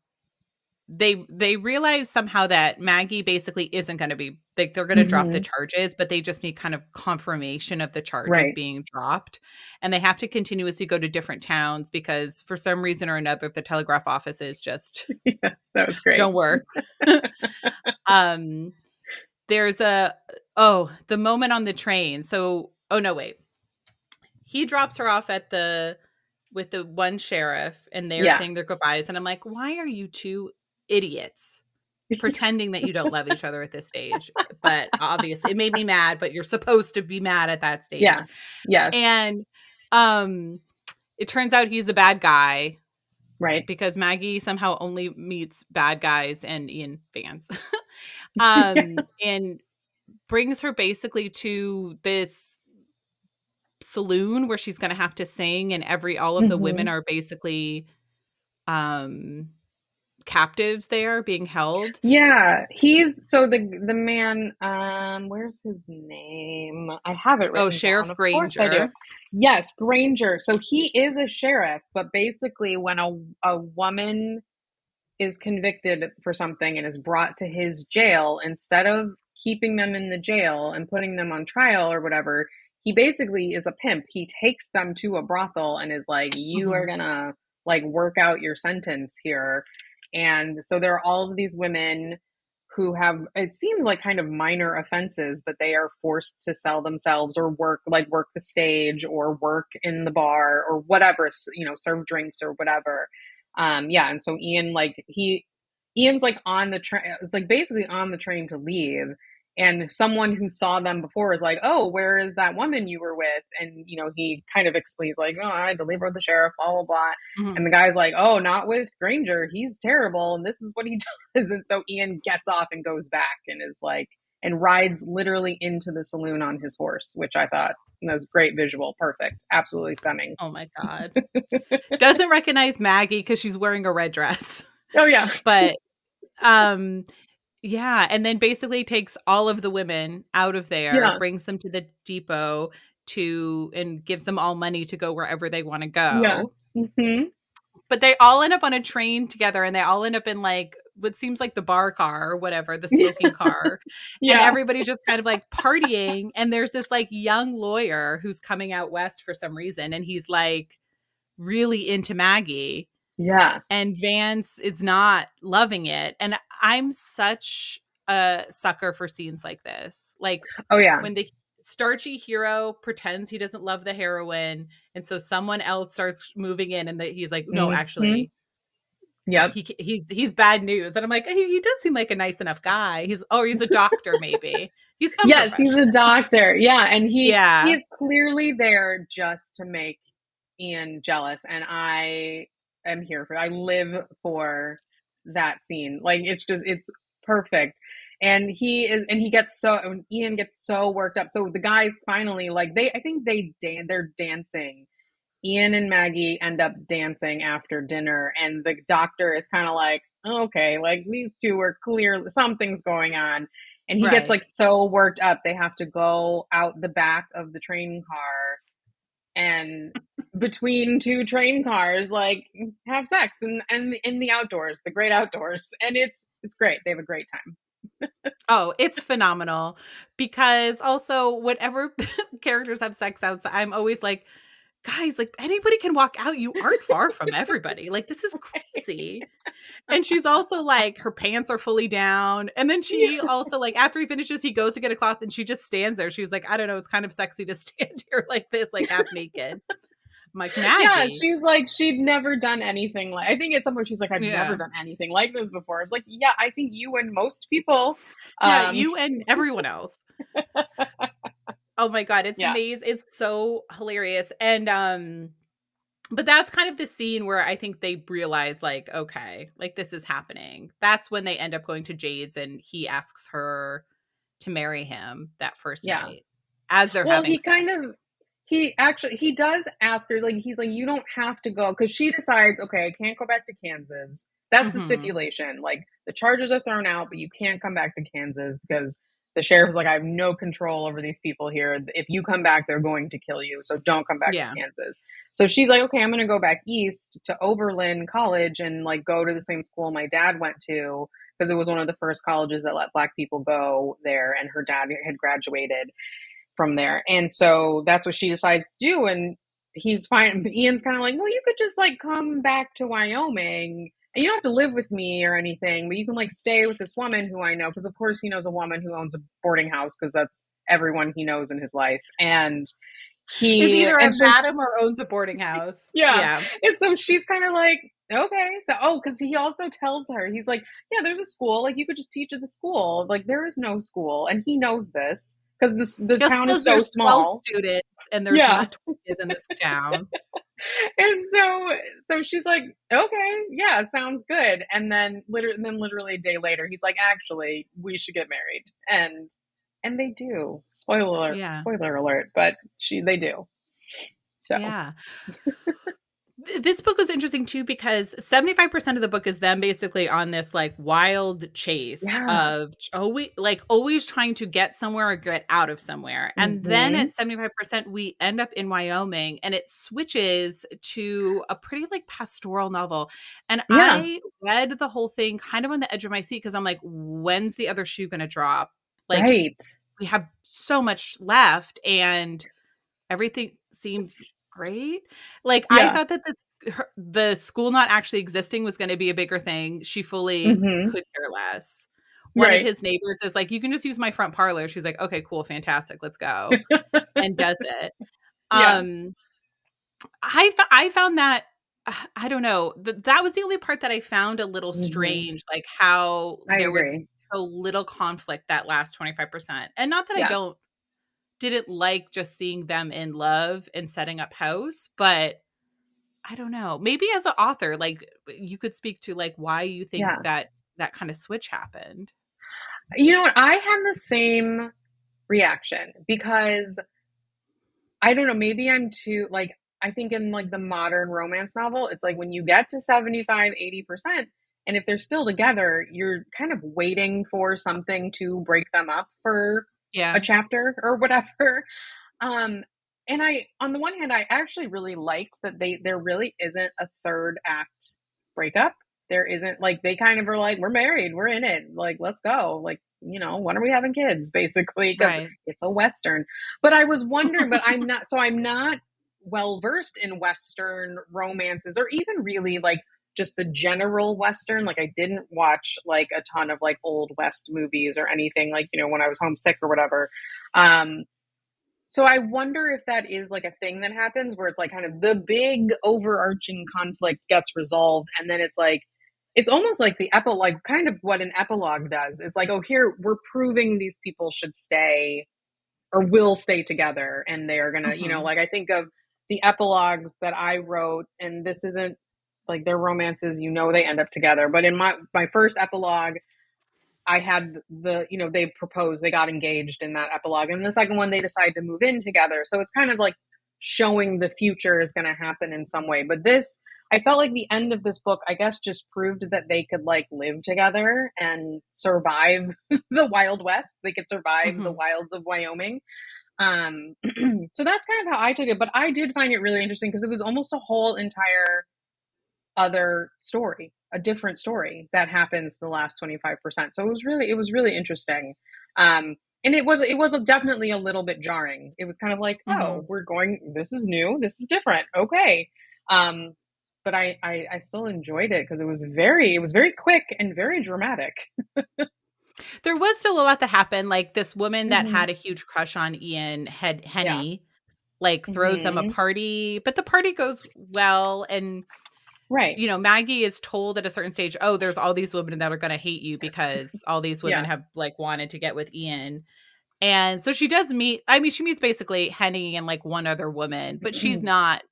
they they realize somehow that Maggie basically isn't going to be like they're going to drop the Mhm. charges, but they just need kind of confirmation of the charges Right. being dropped, and they have to continuously go to different towns because for some reason or another, the telegraph offices just yeah. That was great. don't work. um there's a oh, the moment on the train. So, oh no, wait. He drops her off at the with the one sheriff and they're Yeah. saying their goodbyes and I'm like, "Why are you two idiots pretending that you don't love each other at this stage?" But obviously, it made me mad, but you're supposed to be mad at that stage. Yeah. yeah And um it turns out he's a bad guy right. because Maggie somehow only meets bad guys and Ian Vance. um and brings her basically to this saloon where she's going to have to sing and every all of the women Mhm. are basically um captives there being held. Yeah, he's so the the man. Um, where's his name? I have it. Right. Oh, Sheriff down. Of I do. Granger. Yes, Granger. So he is a sheriff, but basically, when a a woman is convicted for something and is brought to his jail, instead of keeping them in the jail and putting them on trial or whatever, he basically is a pimp. He takes them to a brothel and is like, "You are gonna like work out your sentence here." And so there are all of these women who have it seems like kind of minor offenses, but they are forced to sell themselves or work like work the stage or work in the bar or whatever, you know, serve drinks or whatever. Um yeah, and so Ian like he Ian's like on the train it's like basically on the train to leave and someone who saw them before is like, "Oh, where is that woman you were with?" And you know, he kind of explains like, "Oh, I had to leave her with the sheriff, blah blah blah." Mhm. And the guy's like, "Oh, not with Granger. He's terrible, and this is what he does." And so Ian gets off and goes back and is like, and rides literally into the saloon on his horse, which I thought that was great visual, perfect, absolutely stunning. Oh my god. Doesn't recognize Maggie cuz she's wearing a red dress. Oh yeah, but um yeah and then basically takes all of the women out of there Yeah. brings them to the depot to and gives them all money to go wherever they want to go Yeah. hmm but they all end up on a train together and they all end up in like what seems like the bar car or whatever the smoking car and yeah, everybody's just kind of like partying and there's this like young lawyer who's coming out west for some reason and he's like really into maggie yeah, and Vance is not loving it. And I'm such a sucker for scenes like this. Like oh yeah, when the starchy hero pretends he doesn't love the heroine, and so someone else starts moving in, and the, he's like, "No, Mhm. actually, yep, he he's he's bad news." And I'm like, he, he does seem like a nice enough guy. He's oh, he's a doctor, maybe. He's some yes, he's a doctor. Yeah, and he Yeah. he's clearly there just to make Ian jealous, and I am here for. I live for that scene. Like it's just it's perfect. And he is, and he gets so, and Ian gets so worked up. So the guys finally, like they, I think they dan- they're dancing. Ian and Maggie end up dancing after dinner, and the doctor is kind of like, okay, like these two are clearly something's going on, and he Right. gets like so worked up. They have to go out the back of the train car and between two train cars like have sex and and in the outdoors the great outdoors and it's it's great they have a great time oh it's phenomenal because also whatever characters have sex outside i'm always like guys, like anybody can walk out. You aren't far from everybody. Like this is crazy. And she's also like her pants are fully down. And then she also like after he finishes, he goes to get a cloth and she just stands there. She was like, I don't know, it's kind of sexy to stand here like this, like half naked. Like Maggie. Yeah, she's like she'd never done anything like. I think at some point she's like, I've yeah. never done anything like this before. It's like, yeah, I think you and most people. Yeah, um, you and everyone else. Oh my god, it's yeah. amazing. It's so hilarious. And um but that's kind of the scene where I think they realize like okay, like this is happening. That's when they end up going to Jade's and he asks her to marry him that first yeah. night as they're well, having he sex. kind of he actually he does ask her like he's like you don't have to go because she decides okay I can't go back to Kansas. That's mm-hmm. the stipulation. Like the charges are thrown out, but you can't come back to Kansas because the sheriff was like, I have no control over these people here. If you come back, they're going to kill you. So don't come back yeah. to Kansas. So she's like, okay, I'm going to go back east to Oberlin College and like go to the same school my dad went to because it was one of the first colleges that let black people go there. And her dad had graduated from there. And so that's what she decides to do. And he's fine. Ian's kind of like, well, you could just like come back to Wyoming and you don't have to live with me or anything, but you can like stay with this woman who I know because of course he knows a woman who owns a boarding house because that's everyone he knows in his life. And he is either a so madam or owns a boarding house. Yeah. yeah. And so she's kind of like, okay. So oh, because he also tells her, he's like, Yeah, there's a school, like you could just teach at the school. Like there is no school. And he knows this because the town is so small. Students and there's yeah. not in this town. and so so she's like okay yeah sounds good and then literally then literally a day later he's like actually we should get married and and they do spoiler alert yeah. spoiler alert but she they do so yeah this book was interesting too because 75% of the book is them basically on this like wild chase yeah. of always like always trying to get somewhere or get out of somewhere. And mm-hmm. then at 75% we end up in Wyoming and it switches to a pretty like pastoral novel. And yeah. I read the whole thing kind of on the edge of my seat because I'm like when's the other shoe going to drop? Like right. we have so much left and everything seems great. Like yeah. I thought that this her, the school not actually existing was going to be a bigger thing. She fully mm-hmm. could care less. One right. of his neighbors is like, "You can just use my front parlor." She's like, "Okay, cool, fantastic, let's go," and does it. Yeah. Um, I I found that I don't know that that was the only part that I found a little mm-hmm. strange, mm-hmm. like how I there agree. was a little conflict that last twenty five percent, and not that yeah. I don't didn't like just seeing them in love and setting up house, but I don't know. Maybe as an author, like uh, you could speak to like why you think yeah. that that kind of switch happened. You know what? I had the same reaction because I don't know, maybe I'm too like I think in like the modern romance novel, it's like when you get to 75, 80%, and if they're still together, you're kind of waiting for something to break them up for yeah. a chapter or whatever. Um, and I, on the one hand, I actually really liked that they there really isn't a third act breakup. There isn't like they kind of are like we're married, we're in it, like let's go, like you know when are we having kids, basically because right. it's a western. But I was wondering, but I'm not, so I'm not well versed in western romances or even really like just the general western like i didn't watch like a ton of like old west movies or anything like you know when i was homesick or whatever um so I wonder if that is like a thing that happens where it's like kind of the big overarching conflict gets resolved and then it's like it's almost like the epilogue like kind of what an epilogue does. It's like, oh here we're proving these people should stay or will stay together and they're gonna, mm-hmm. you know, mm-hmm. like I think of the epilogues that I wrote and this isn't like their romances, you know they end up together. But in my my first epilogue, I had the, you know, they proposed, they got engaged in that epilogue. And the second one, they decide to move in together. So it's kind of like showing the future is going to happen in some way. But this, I felt like the end of this book, I guess, just proved that they could like live together and survive the Wild West. They could survive mm-hmm. the wilds of Wyoming. Um, so that's kind of how I took it. But I did find it really interesting because it was almost a whole entire other story, a different story that happens the last 25%. So it was really, it was really interesting. Um, and it was, it was definitely a little bit jarring. It was kind of like, mm-hmm. oh, we're going, this is new, this is different. Okay. Um, but I, I, I still enjoyed it because it was very, it was very quick and very dramatic. there was still a lot that happened. Like this woman that mm-hmm. had a huge crush on Ian had Henny, yeah. like throws mm-hmm. them a mm-hmm. party, but the party goes well and Right. You know, Maggie is told at a certain stage, oh, there's all these women that are going to hate you because all these women yeah. have like wanted to get with Ian. And so she does meet, I mean, she meets basically Henny and like one other woman, but she's mm-hmm. not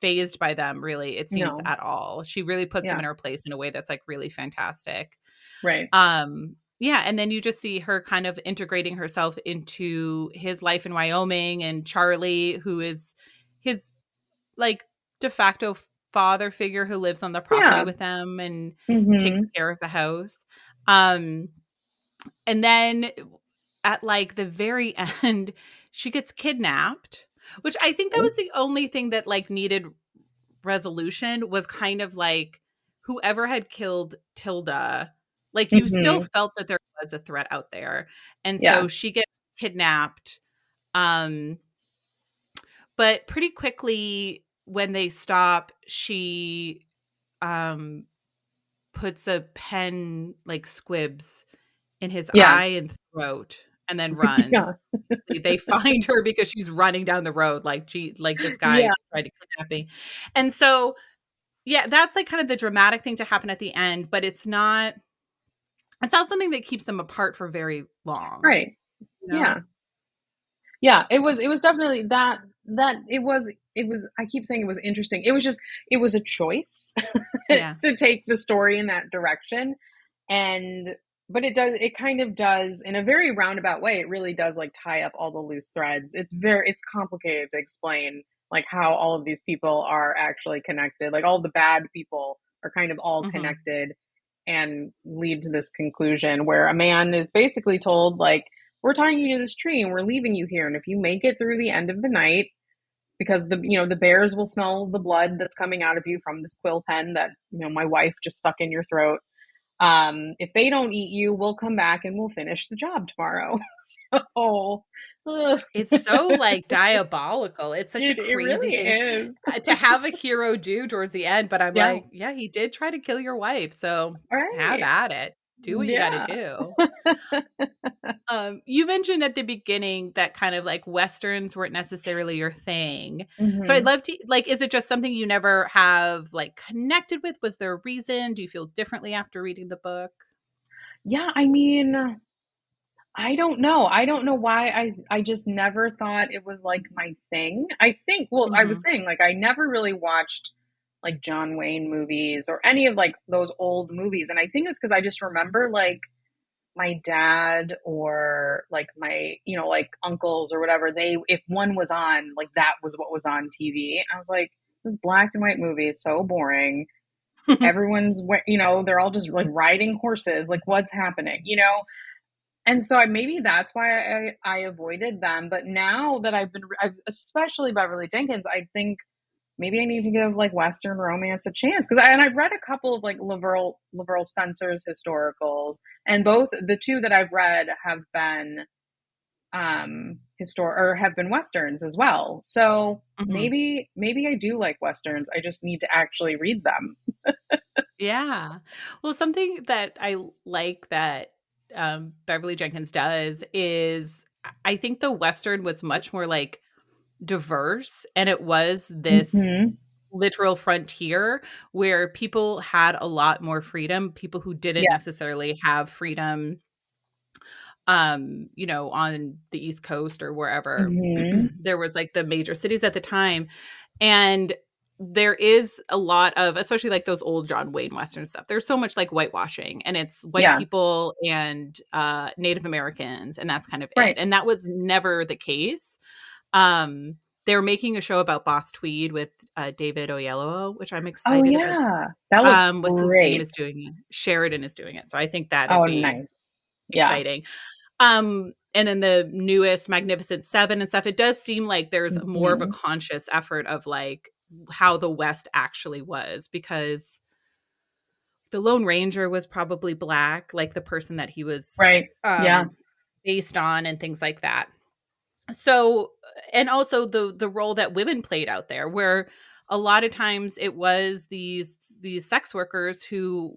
phased by them really, it seems no. at all. She really puts yeah. them in her place in a way that's like really fantastic. Right. Um, yeah, and then you just see her kind of integrating herself into his life in Wyoming and Charlie, who is his like de facto father figure who lives on the property yeah. with them and mm-hmm. takes care of the house. Um and then at like the very end she gets kidnapped, which I think that was the only thing that like needed resolution was kind of like whoever had killed Tilda like you mm-hmm. still felt that there was a threat out there. And yeah. so she gets kidnapped um but pretty quickly when they stop, she um puts a pen like squibs in his yeah. eye and throat and then runs. Yeah. they find her because she's running down the road like gee like this guy yeah. tried to kidnap me. And so yeah, that's like kind of the dramatic thing to happen at the end, but it's not it's not something that keeps them apart for very long. Right. You know? Yeah. Yeah, it was it was definitely that that it was it was i keep saying it was interesting it was just it was a choice yeah. to take the story in that direction and but it does it kind of does in a very roundabout way it really does like tie up all the loose threads it's very it's complicated to explain like how all of these people are actually connected like all the bad people are kind of all mm-hmm. connected and lead to this conclusion where a man is basically told like we're tying you to this tree and we're leaving you here and if you make it through the end of the night because the you know the bears will smell the blood that's coming out of you from this quill pen that you know my wife just stuck in your throat um, if they don't eat you we'll come back and we'll finish the job tomorrow so it's so like diabolical it's such Dude, a crazy really thing is. Uh, to have a hero do towards the end but i'm yeah. like yeah he did try to kill your wife so right. have at it do what yeah. you gotta do. um, you mentioned at the beginning that kind of like westerns weren't necessarily your thing. Mm-hmm. So I'd mm-hmm. love to like, is it just something you never have like connected with? Was there a reason? Do you feel differently after reading the book? Yeah, I mean, I don't know. I don't know why I I just never thought it was like my thing. I think well, mm-hmm. I was mm-hmm. saying like I never really watched like John Wayne movies or any of like those old movies. And I think it's because I just remember like my dad or like my, you know, like uncles or whatever, they, if one was on, like that was what was on TV. I was like, this black and white movie is so boring. Everyone's, you know, they're all just like riding horses. Like, what's happening, you know? And so I, maybe that's why I, I avoided them. But now that I've been, I've, especially Beverly Jenkins, I think maybe I need to give like Western romance a chance because I and I've read a couple of like LaVyrle LaVyrle Spencer's historicals, and both the two that I've read have been um histor or have been westerns as well. So mm-hmm. maybe maybe I do like westerns. I just need to actually read them. yeah. Well, something that I like that um Beverly Jenkins does is I think the western was much more like diverse and it was this mm-hmm. literal frontier where people had a lot more freedom people who didn't yeah. necessarily have freedom um you know on the east coast or wherever mm-hmm. there was like the major cities at the time and there is a lot of especially like those old john wayne western stuff there's so much like whitewashing and it's white yeah. people and uh native americans and that's kind of right. it and that was never the case um, they're making a show about Bass Reeves with uh, David Oyelowo, which I'm oh, excited. Oh yeah, about. that looks um, what's great. his name is doing it. Sheridan is doing it, so I think that oh be nice, exciting. Um, and then the newest Magnificent Seven and stuff, it does seem like there's mm-hmm. more of a mm-hmm. conscious effort of like how the West actually was because the Lone Ranger was probably black, like the person that he was right, um, yeah, based on and things like that. So, and also the the role that women played out there, where a lot of times it was these these sex workers who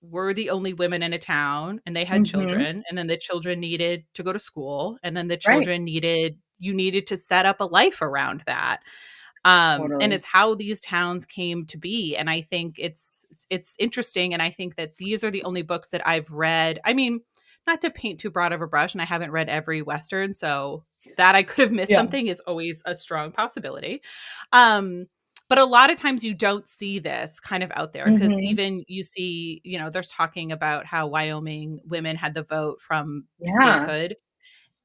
were the only women in a town and they had mm-hmm. children and then the children needed to go to school and then the children right. needed you needed to set up a life around that um totally. and it's how these towns came to be and i think it's it's interesting and i think that these are the only books that i've read i mean not to paint too broad of a brush and i haven't read every western so that i could have missed yeah. something is always a strong possibility um but a lot of times you don't see this kind of out there because mm-hmm. even you see you know there's talking about how wyoming women had the vote from yeah. statehood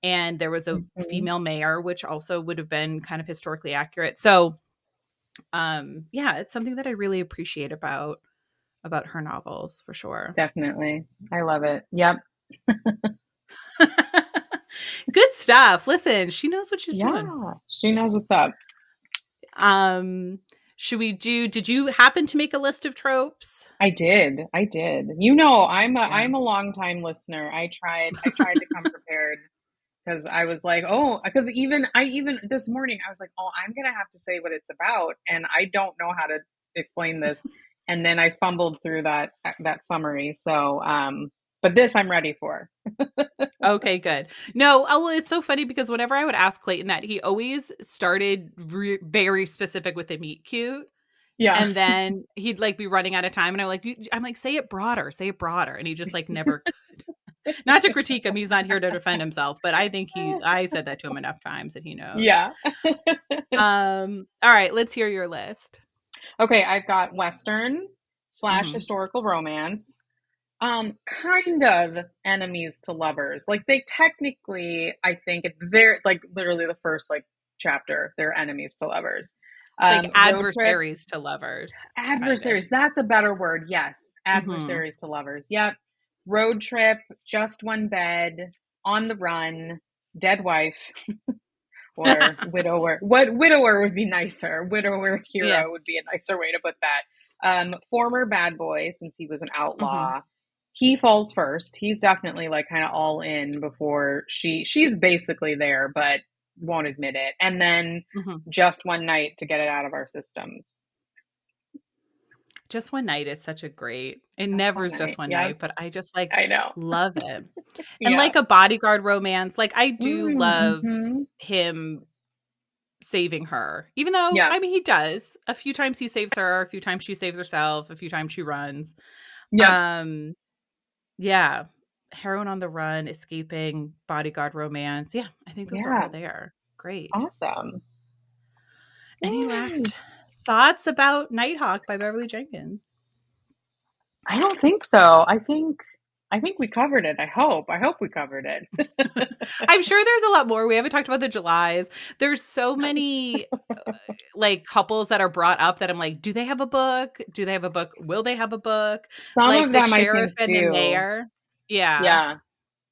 and there was a mm-hmm. female mayor which also would have been kind of historically accurate so um yeah it's something that i really appreciate about about her novels for sure definitely i love it yep good stuff. Listen she knows what she's yeah, doing she knows what's up. Um should we do did you happen to make a list of tropes? I did i did. You know i'm a am a long time listener. I tried i tried to come prepared because I was like, oh, because even I even this morning I was like, oh, I'm gonna have to say what it's about, and I don't know how to explain this. and then I fumbled through that that summary. So, um, but this I'm ready for. okay, good. No, oh, well, it's so funny because whenever I would ask Clayton that, he always started re- very specific with the meet cute. Yeah. And then he'd like be running out of time. And I'm like, I'm like, say it broader, say it broader. And he just like never could. not to critique him, he's not here to defend himself, but I think he I said that to him enough times that he knows. Yeah. um, all right, let's hear your list. Okay, I've got Western slash mm-hmm. historical romance. Um, kind of enemies to lovers. Like they technically, I think it's very like literally the first like chapter, they're enemies to lovers. Um, like adversaries to lovers. Adversaries. Kind of. That's a better word. Yes. Mm-hmm. Adversaries mm-hmm. to lovers. Yep road trip, just one bed, on the run, dead wife, or widower. What widower would be nicer? Widower hero yeah. would be a nicer way to put that. Um, former bad boy, since he was an outlaw. Mm-hmm. He falls first. He's definitely like kind of all in before she she's basically there, but won't admit it. And then mm-hmm. just one night to get it out of our systems. Just One Night is such a great. It just never is just one yeah. night, but I just like I know love it. and yeah. like a bodyguard romance, like I do mm, love mm-hmm. him saving her. Even though yeah. I mean he does. A few times he saves her, a few times she saves herself, a few times she runs. Yeah. Um yeah. Heroine on the run, escaping, bodyguard romance. Yeah, I think those yeah. are all there. Great. Awesome. Any last thoughts about Nighthawk by Beverly Jenkins? I don't think so. I think I think we covered it. I hope. I hope we covered it. I'm sure there's a lot more. We haven't talked about the Julys. There's so many uh, like couples that are brought up that I'm like, do they have a book? Do they have a book? Will they have a book? Some like of the them sheriff and do. the mayor. Yeah. Yeah.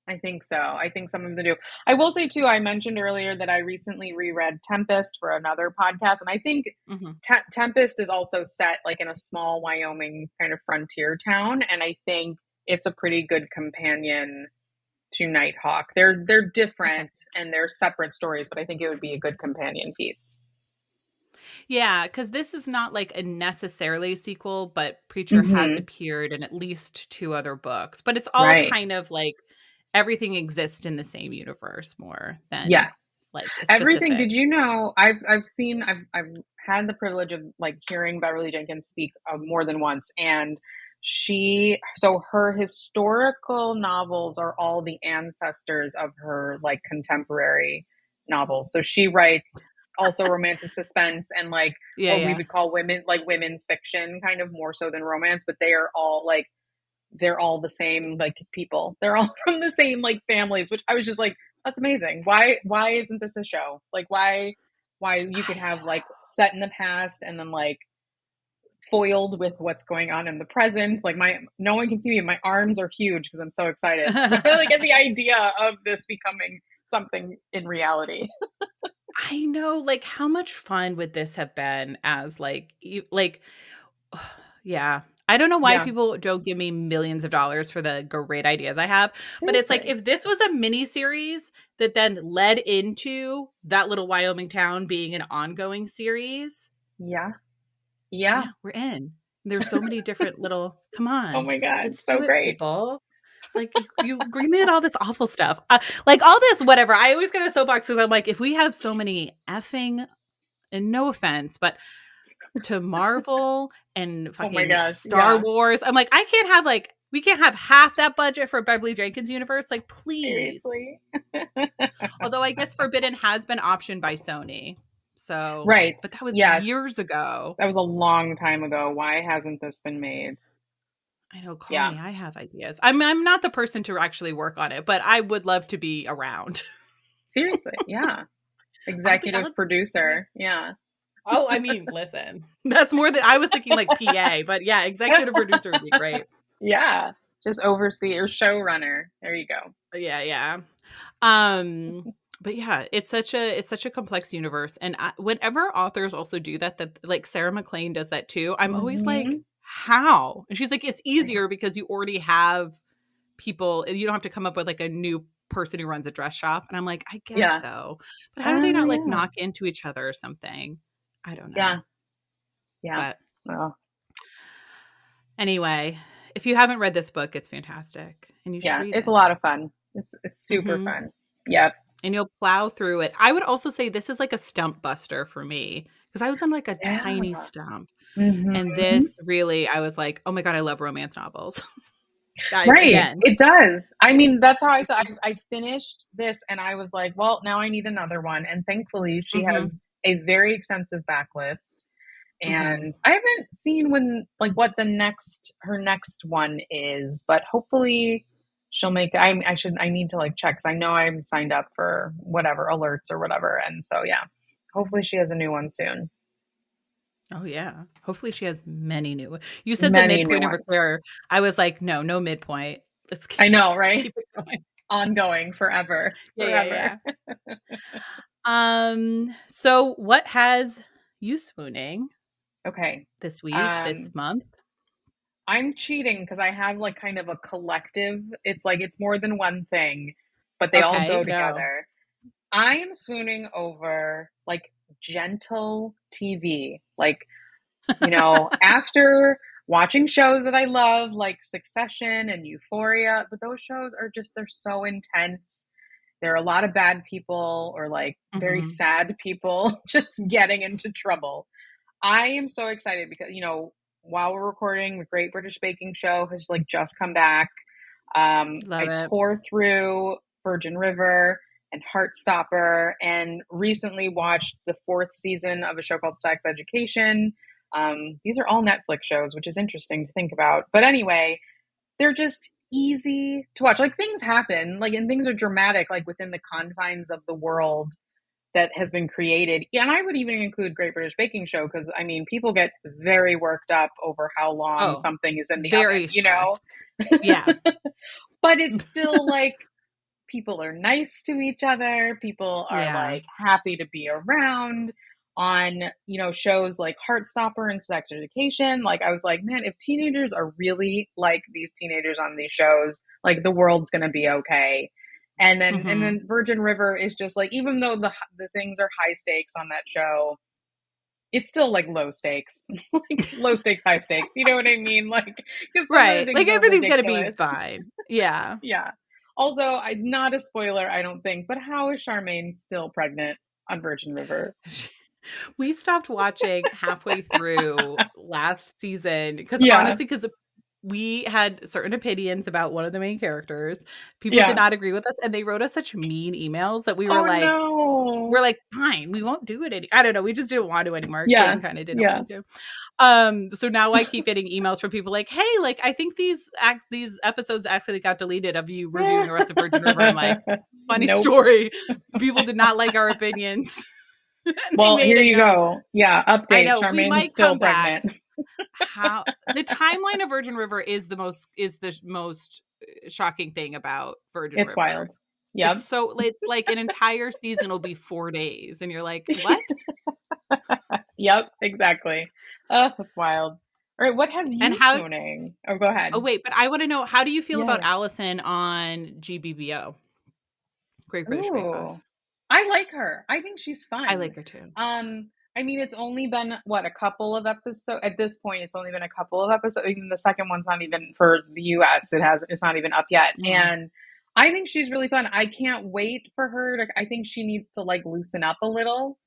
I think so. I think some of them do. I will say too. I mentioned earlier that I recently reread Tempest for another podcast, and I think mm-hmm. Te- Tempest is also set like in a small Wyoming kind of frontier town, and I think it's a pretty good companion to Nighthawk. They're they're different and they're separate stories, but I think it would be a good companion piece. Yeah, because this is not like a necessarily sequel, but Preacher mm-hmm. has appeared in at least two other books. But it's all right. kind of like everything exists in the same universe more than yeah like everything did you know i've i've seen i've i've had the privilege of like hearing beverly jenkins speak uh, more than once and she so her historical novels are all the ancestors of her like contemporary novels so she writes also romantic suspense and like yeah, what yeah. we would call women like women's fiction kind of more so than romance but they are all like they're all the same like people. They're all from the same like families, which I was just like, that's amazing. Why why isn't this a show? Like why why you could have like set in the past and then like foiled with what's going on in the present. Like my no one can see me. My arms are huge because I'm so excited. like at the idea of this becoming something in reality. I know like how much fun would this have been as like like yeah. I don't know why yeah. people don't give me millions of dollars for the great ideas I have, Seriously. but it's like if this was a mini series that then led into that little Wyoming town being an ongoing series. Yeah. Yeah. yeah we're in. There's so many different little come on. Oh my god, it's so great. People. Like you, you greenlit all this awful stuff. Uh, like all this whatever. I always get a soapbox because I'm like, if we have so many effing and no offense, but to Marvel and oh fucking oh gosh, Star yeah. Wars, I'm like, I can't have like we can't have half that budget for Beverly Jenkins universe. Like, please. Although I guess Forbidden has been optioned by Sony. So right, but that was yes. years ago. That was a long time ago. Why hasn't this been made? I know, call yeah. me. I have ideas. I'm I'm not the person to actually work on it, but I would love to be around. Seriously, yeah. Executive be, producer, yeah. Oh, I mean, listen, that's more than I was thinking like PA, but yeah, executive producer would be great. Yeah, just oversee or showrunner. There you go. Yeah, yeah. Um, but yeah, it's such a it's such a complex universe, and I, whenever authors also do that, that like Sarah MacLean does that too. I'm always mm-hmm. like, how? And she's like, it's easier because you already have people. You don't have to come up with like a new person who runs a dress shop. And I'm like, I guess yeah. so. But how do they not like yeah. knock into each other or something? I don't know. Yeah. Yeah. But, well. Anyway, if you haven't read this book, it's fantastic, and you should. Yeah, it's it. a lot of fun. It's it's super mm-hmm. fun. Yep and you'll plow through it. I would also say this is like a stump buster for me because I was in like a yeah. tiny stump. Mm-hmm. And this really, I was like, oh my God, I love romance novels. Guys, right. Again. It does. I mean, that's how I thought. I, I, finished this and I was like, well, now I need another one. And thankfully, she mm-hmm. has a very extensive backlist. Mm-hmm. And mm-hmm. I haven't seen when, like, what the next, her next one is, but hopefully she'll make I I should I need to like check because I know I'm signed up for whatever alerts or whatever, and so yeah, hopefully she has a new one soon. Oh yeah, hopefully she has many new. You said many the midpoint of her career. I was like, no, no midpoint. Let's keep, I know, right? Ongoing forever, yeah, forever. Yeah, yeah. um. So, what has you swooning? Okay, this week, um, this month. I'm cheating because I have like kind of a collective. It's like it's more than one thing, but they okay, all go together. I am swooning over like gentle TV. Like, you know, after watching shows that I love, like Succession and Euphoria, but those shows are just, they're so intense. There are a lot of bad people or like mm-hmm. very sad people just getting into trouble. I am so excited because, you know, while we're recording, the Great British Baking Show has like just come back. Um, Love I it. tore through Virgin River and Heartstopper, and recently watched the fourth season of a show called Sex Education. Um, these are all Netflix shows, which is interesting to think about. But anyway, they're just easy to watch. Like things happen, like and things are dramatic, like within the confines of the world that has been created. And I would even include Great British Baking Show because I mean, people get very worked up over how long oh, something is in the very oven, you know? Yeah. but it's still like people are nice to each other, people are yeah. like happy to be around on, you know, shows like Heartstopper and Sex Education. Like I was like, man, if teenagers are really like these teenagers on these shows, like the world's going to be okay and then mm-hmm. and then Virgin River is just like even though the the things are high stakes on that show, it's still like low stakes, like low stakes, high stakes. You know what I mean? Like right, like everything's ridiculous. gonna be fine. Yeah, yeah. Also, I not a spoiler, I don't think, but how is Charmaine still pregnant on Virgin River? we stopped watching halfway through last season because yeah. honestly, because we had certain opinions about one of the main characters. People yeah. did not agree with us, and they wrote us such mean emails that we were oh, like, no. "We're like, fine, we won't do it." Any- I don't know. We just didn't want to anymore. Yeah, kind of didn't yeah. want to. Um, so now I keep getting emails from people like, "Hey, like I think these act these episodes actually got deleted of you reviewing the rest of Virgin River." I'm like, funny nope. story. People did not like our opinions. well, here you go. Yeah, update. Know, Charmaine's still pregnant. How the timeline of Virgin River is the most is the most uh, shocking thing about Virgin it's River. wild. Yeah. So it's like an entire season will be four days, and you're like, what? yep, exactly. Oh, that's wild. All right, what has you And how- swooning? Oh, go ahead. Oh wait, but I want to know how do you feel about Alison on GBBO? Great British Bake Off. Ooh. I like her. I think she's fun. I like her too. Um, I mean, it's only been what a couple of episodes at this point. It's only been a couple of episodes. Even the second one's not even for the U.S. It has. It's not even up yet. Mhm. And I think she's really fun. I can't wait for her to. I think she needs to like loosen up a little.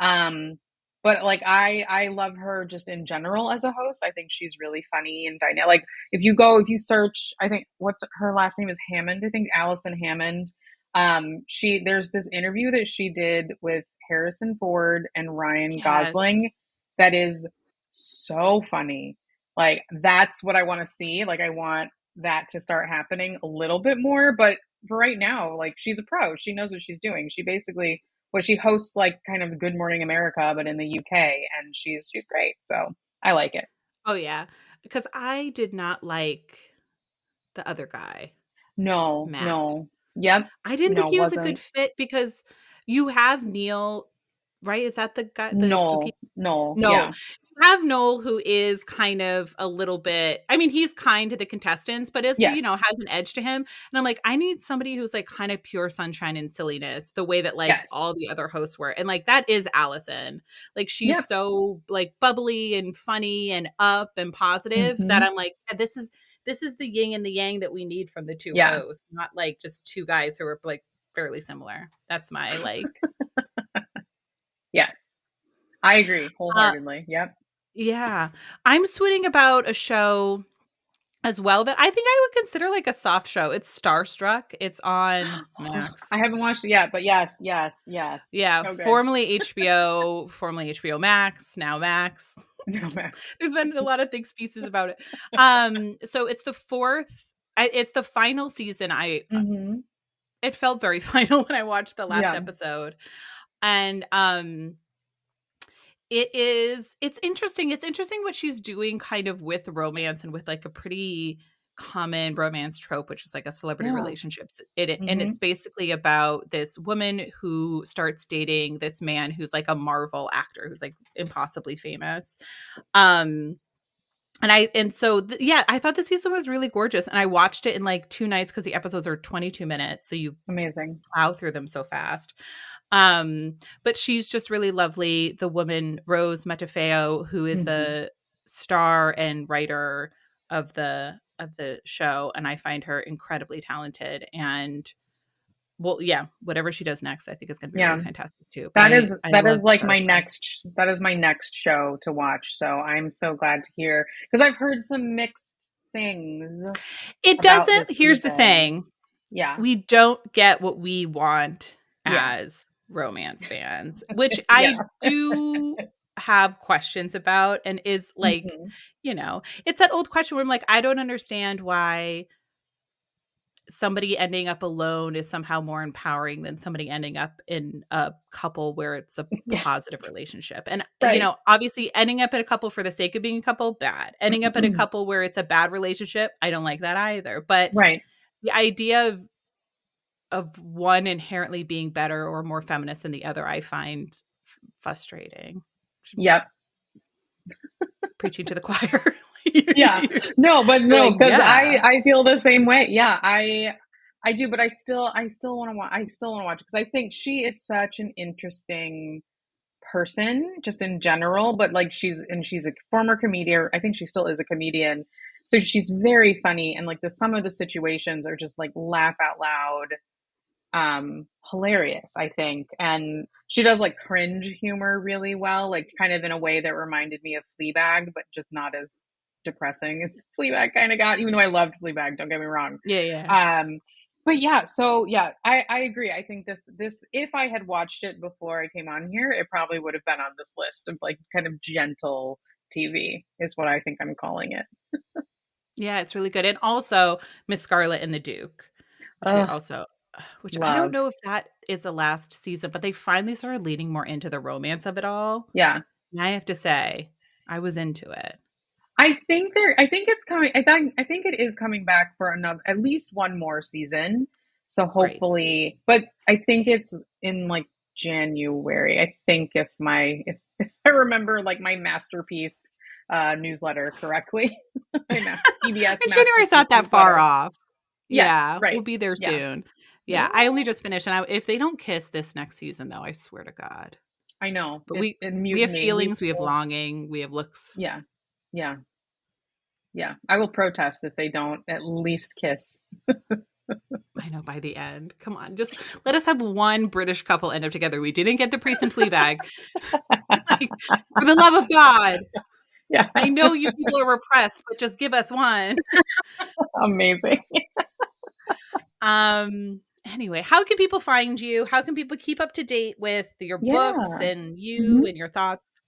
Um, but like I, I love her just in general as a host. I think she's really funny and dynamic. Like if you go, if you search, I think what's her last name is Hammond. I think Alison Hammond. Um, she there's this interview that she did with Harrison Ford and Ryan Yes. Gosling that is so funny. Like that's what I want to see. Like I want that to start happening a little bit more. But for right now, like she's a pro. She knows what she's doing. She basically well, she hosts like kind of Good Morning America, but in the UK, and she's she's great. So I like it. Oh yeah, because I did not like the other guy. No, Matt. no, yep, I didn't No, think he was a wasn't. good fit because you have Neil, right? Is that the guy? The no, spooky- no, No. yeah. You have Noel, who is kind of a little bit. I mean, he's kind to the contestants, but is Yes. you know has an edge to him. And I'm like, I need somebody who's like kind of pure sunshine and silliness, the way that like Yes. all the other hosts were. And like that is Alison. Like she's Yep. so like bubbly and funny and up and positive that Mhm. I'm like, yeah, this is this is the yin and the yang that we need from the two Yeah. hosts, not like just two guys who are like fairly similar. That's my like Yes, I Uh, agree wholeheartedly. yep. Yeah. I'm swooning about a show as well that I think I would consider like a soft show. It's Starstruck. It's on Max. I haven't watched it yet, but yes, yes, yes. yeah, so formerly HBO, formerly HBO Max, now Max. No, man. There's been a lot of things pieces about it. Um so it's the fourth I, it's the final season. I Mhm. It felt very final when I watched the last Yeah. episode. And um it is it's interesting. It's interesting what she's doing kind of with romance and with like a pretty common romance trope, which is like a celebrity Yeah. relationships. It, it- and it's basically about this woman who starts dating this man who's like a Marvel actor who's like impossibly famous. Um and I and so th- yeah, I thought the season was really gorgeous, and I watched it in like two nights because the episodes are 22 minutes, so you Amazing. plow through them so fast. Um, but she's just really lovely. The woman Rose Matafeo, who is Mhm. the star and writer of the of the show, and I find her incredibly talented. And well, yeah, whatever she does next, I think is going to be Yeah. really fantastic too. But That I- is I that is like my Starstruck. next that is my next show to watch. So I'm so glad to hear because I've heard some mixed things. It doesn't. Here's the thing: Yeah. we don't get what we want Yeah. as romance fans, which I do have questions about and is like, Mhm. you know, it's that old question where I'm like, I don't understand why somebody ending up alone is somehow more empowering than somebody ending up in a couple where it's a Yes. positive relationship. And you know, obviously ending up in a couple for the sake of being a couple, bad. Ending up in a Mhm. couple where it's a bad relationship, I don't like that either. But Right. the idea of of one inherently being better or more feminist than the other i find f- frustrating Yep. preaching to the choir Yeah. No, but no, because yeah. I I feel the same way. Yeah, I I do, but I still I still want to watch. I still want to watch because I think she is such an interesting person, just in general. But like she's and she's a former comedian. I think she still is a comedian. So she's very funny, and like the some of the situations are just like laugh out loud, um, hilarious. I think, and she does like cringe humor really well, like kind of in a way that reminded me of Fleabag, but just not as depressing as Fleabag kind of got. Even though I loved Fleabag, don't get me wrong. yeah yeah Um, but yeah, so yeah, I, I agree. I think this this if I had watched it before I came on here, it probably would have been on this list of like kind of gentle TV is what I think I'm calling it. yeah it's really good and also miss scarlet and the duke which also which i don't know if that is the last season but they finally started leaning more into the romance of it all Yeah, and i have to say i was into it I think there. I think it's coming. I think. I think it is coming back for another, at least one more season. So hopefully, Great. but I think it's in like January. I think if my if, if I remember like my masterpiece uh, newsletter correctly, CBS. January's not that far off. Yeah, yeah, right. We'll be there yeah. soon. Yeah, I only just finished, and I, if they don't kiss this next season, though, I swear to God, I know. But we we have feelings, we have longing, we have looks. Yeah, yeah, yeah. I will protest if they don't at least kiss. I know by the end. Come on, just let us have one British couple end up together. We didn't get the priest and Fleabag. like, for the love of God. Yeah. I know you people are repressed, but just give us one. Amazing. um anyway, how can people find you? How can people keep up to date with your yeah. books and you mm-hmm. and your thoughts?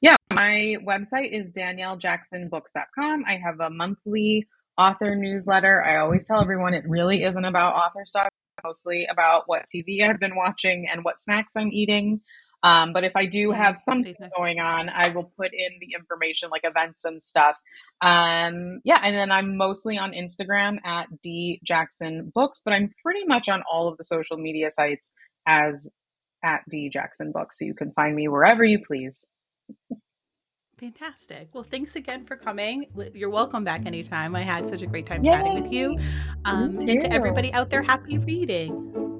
Yeah, my website is daniellejacksonbooks.com. I have a monthly author newsletter. I always tell everyone it really isn't about author stuff, mostly about what TV I've been watching and what snacks I'm eating. Um, but if I do have something going on, I will put in the information like events and stuff. Um, yeah, and then I'm mostly on Instagram at D Jackson Books, but I'm pretty much on all of the social media sites as at D Jackson Books. So you can find me wherever you please. Fantastic. Well, thanks again for coming. You're welcome back anytime. I had such a great time Yay. chatting with you. Um, and to everybody out there, happy reading.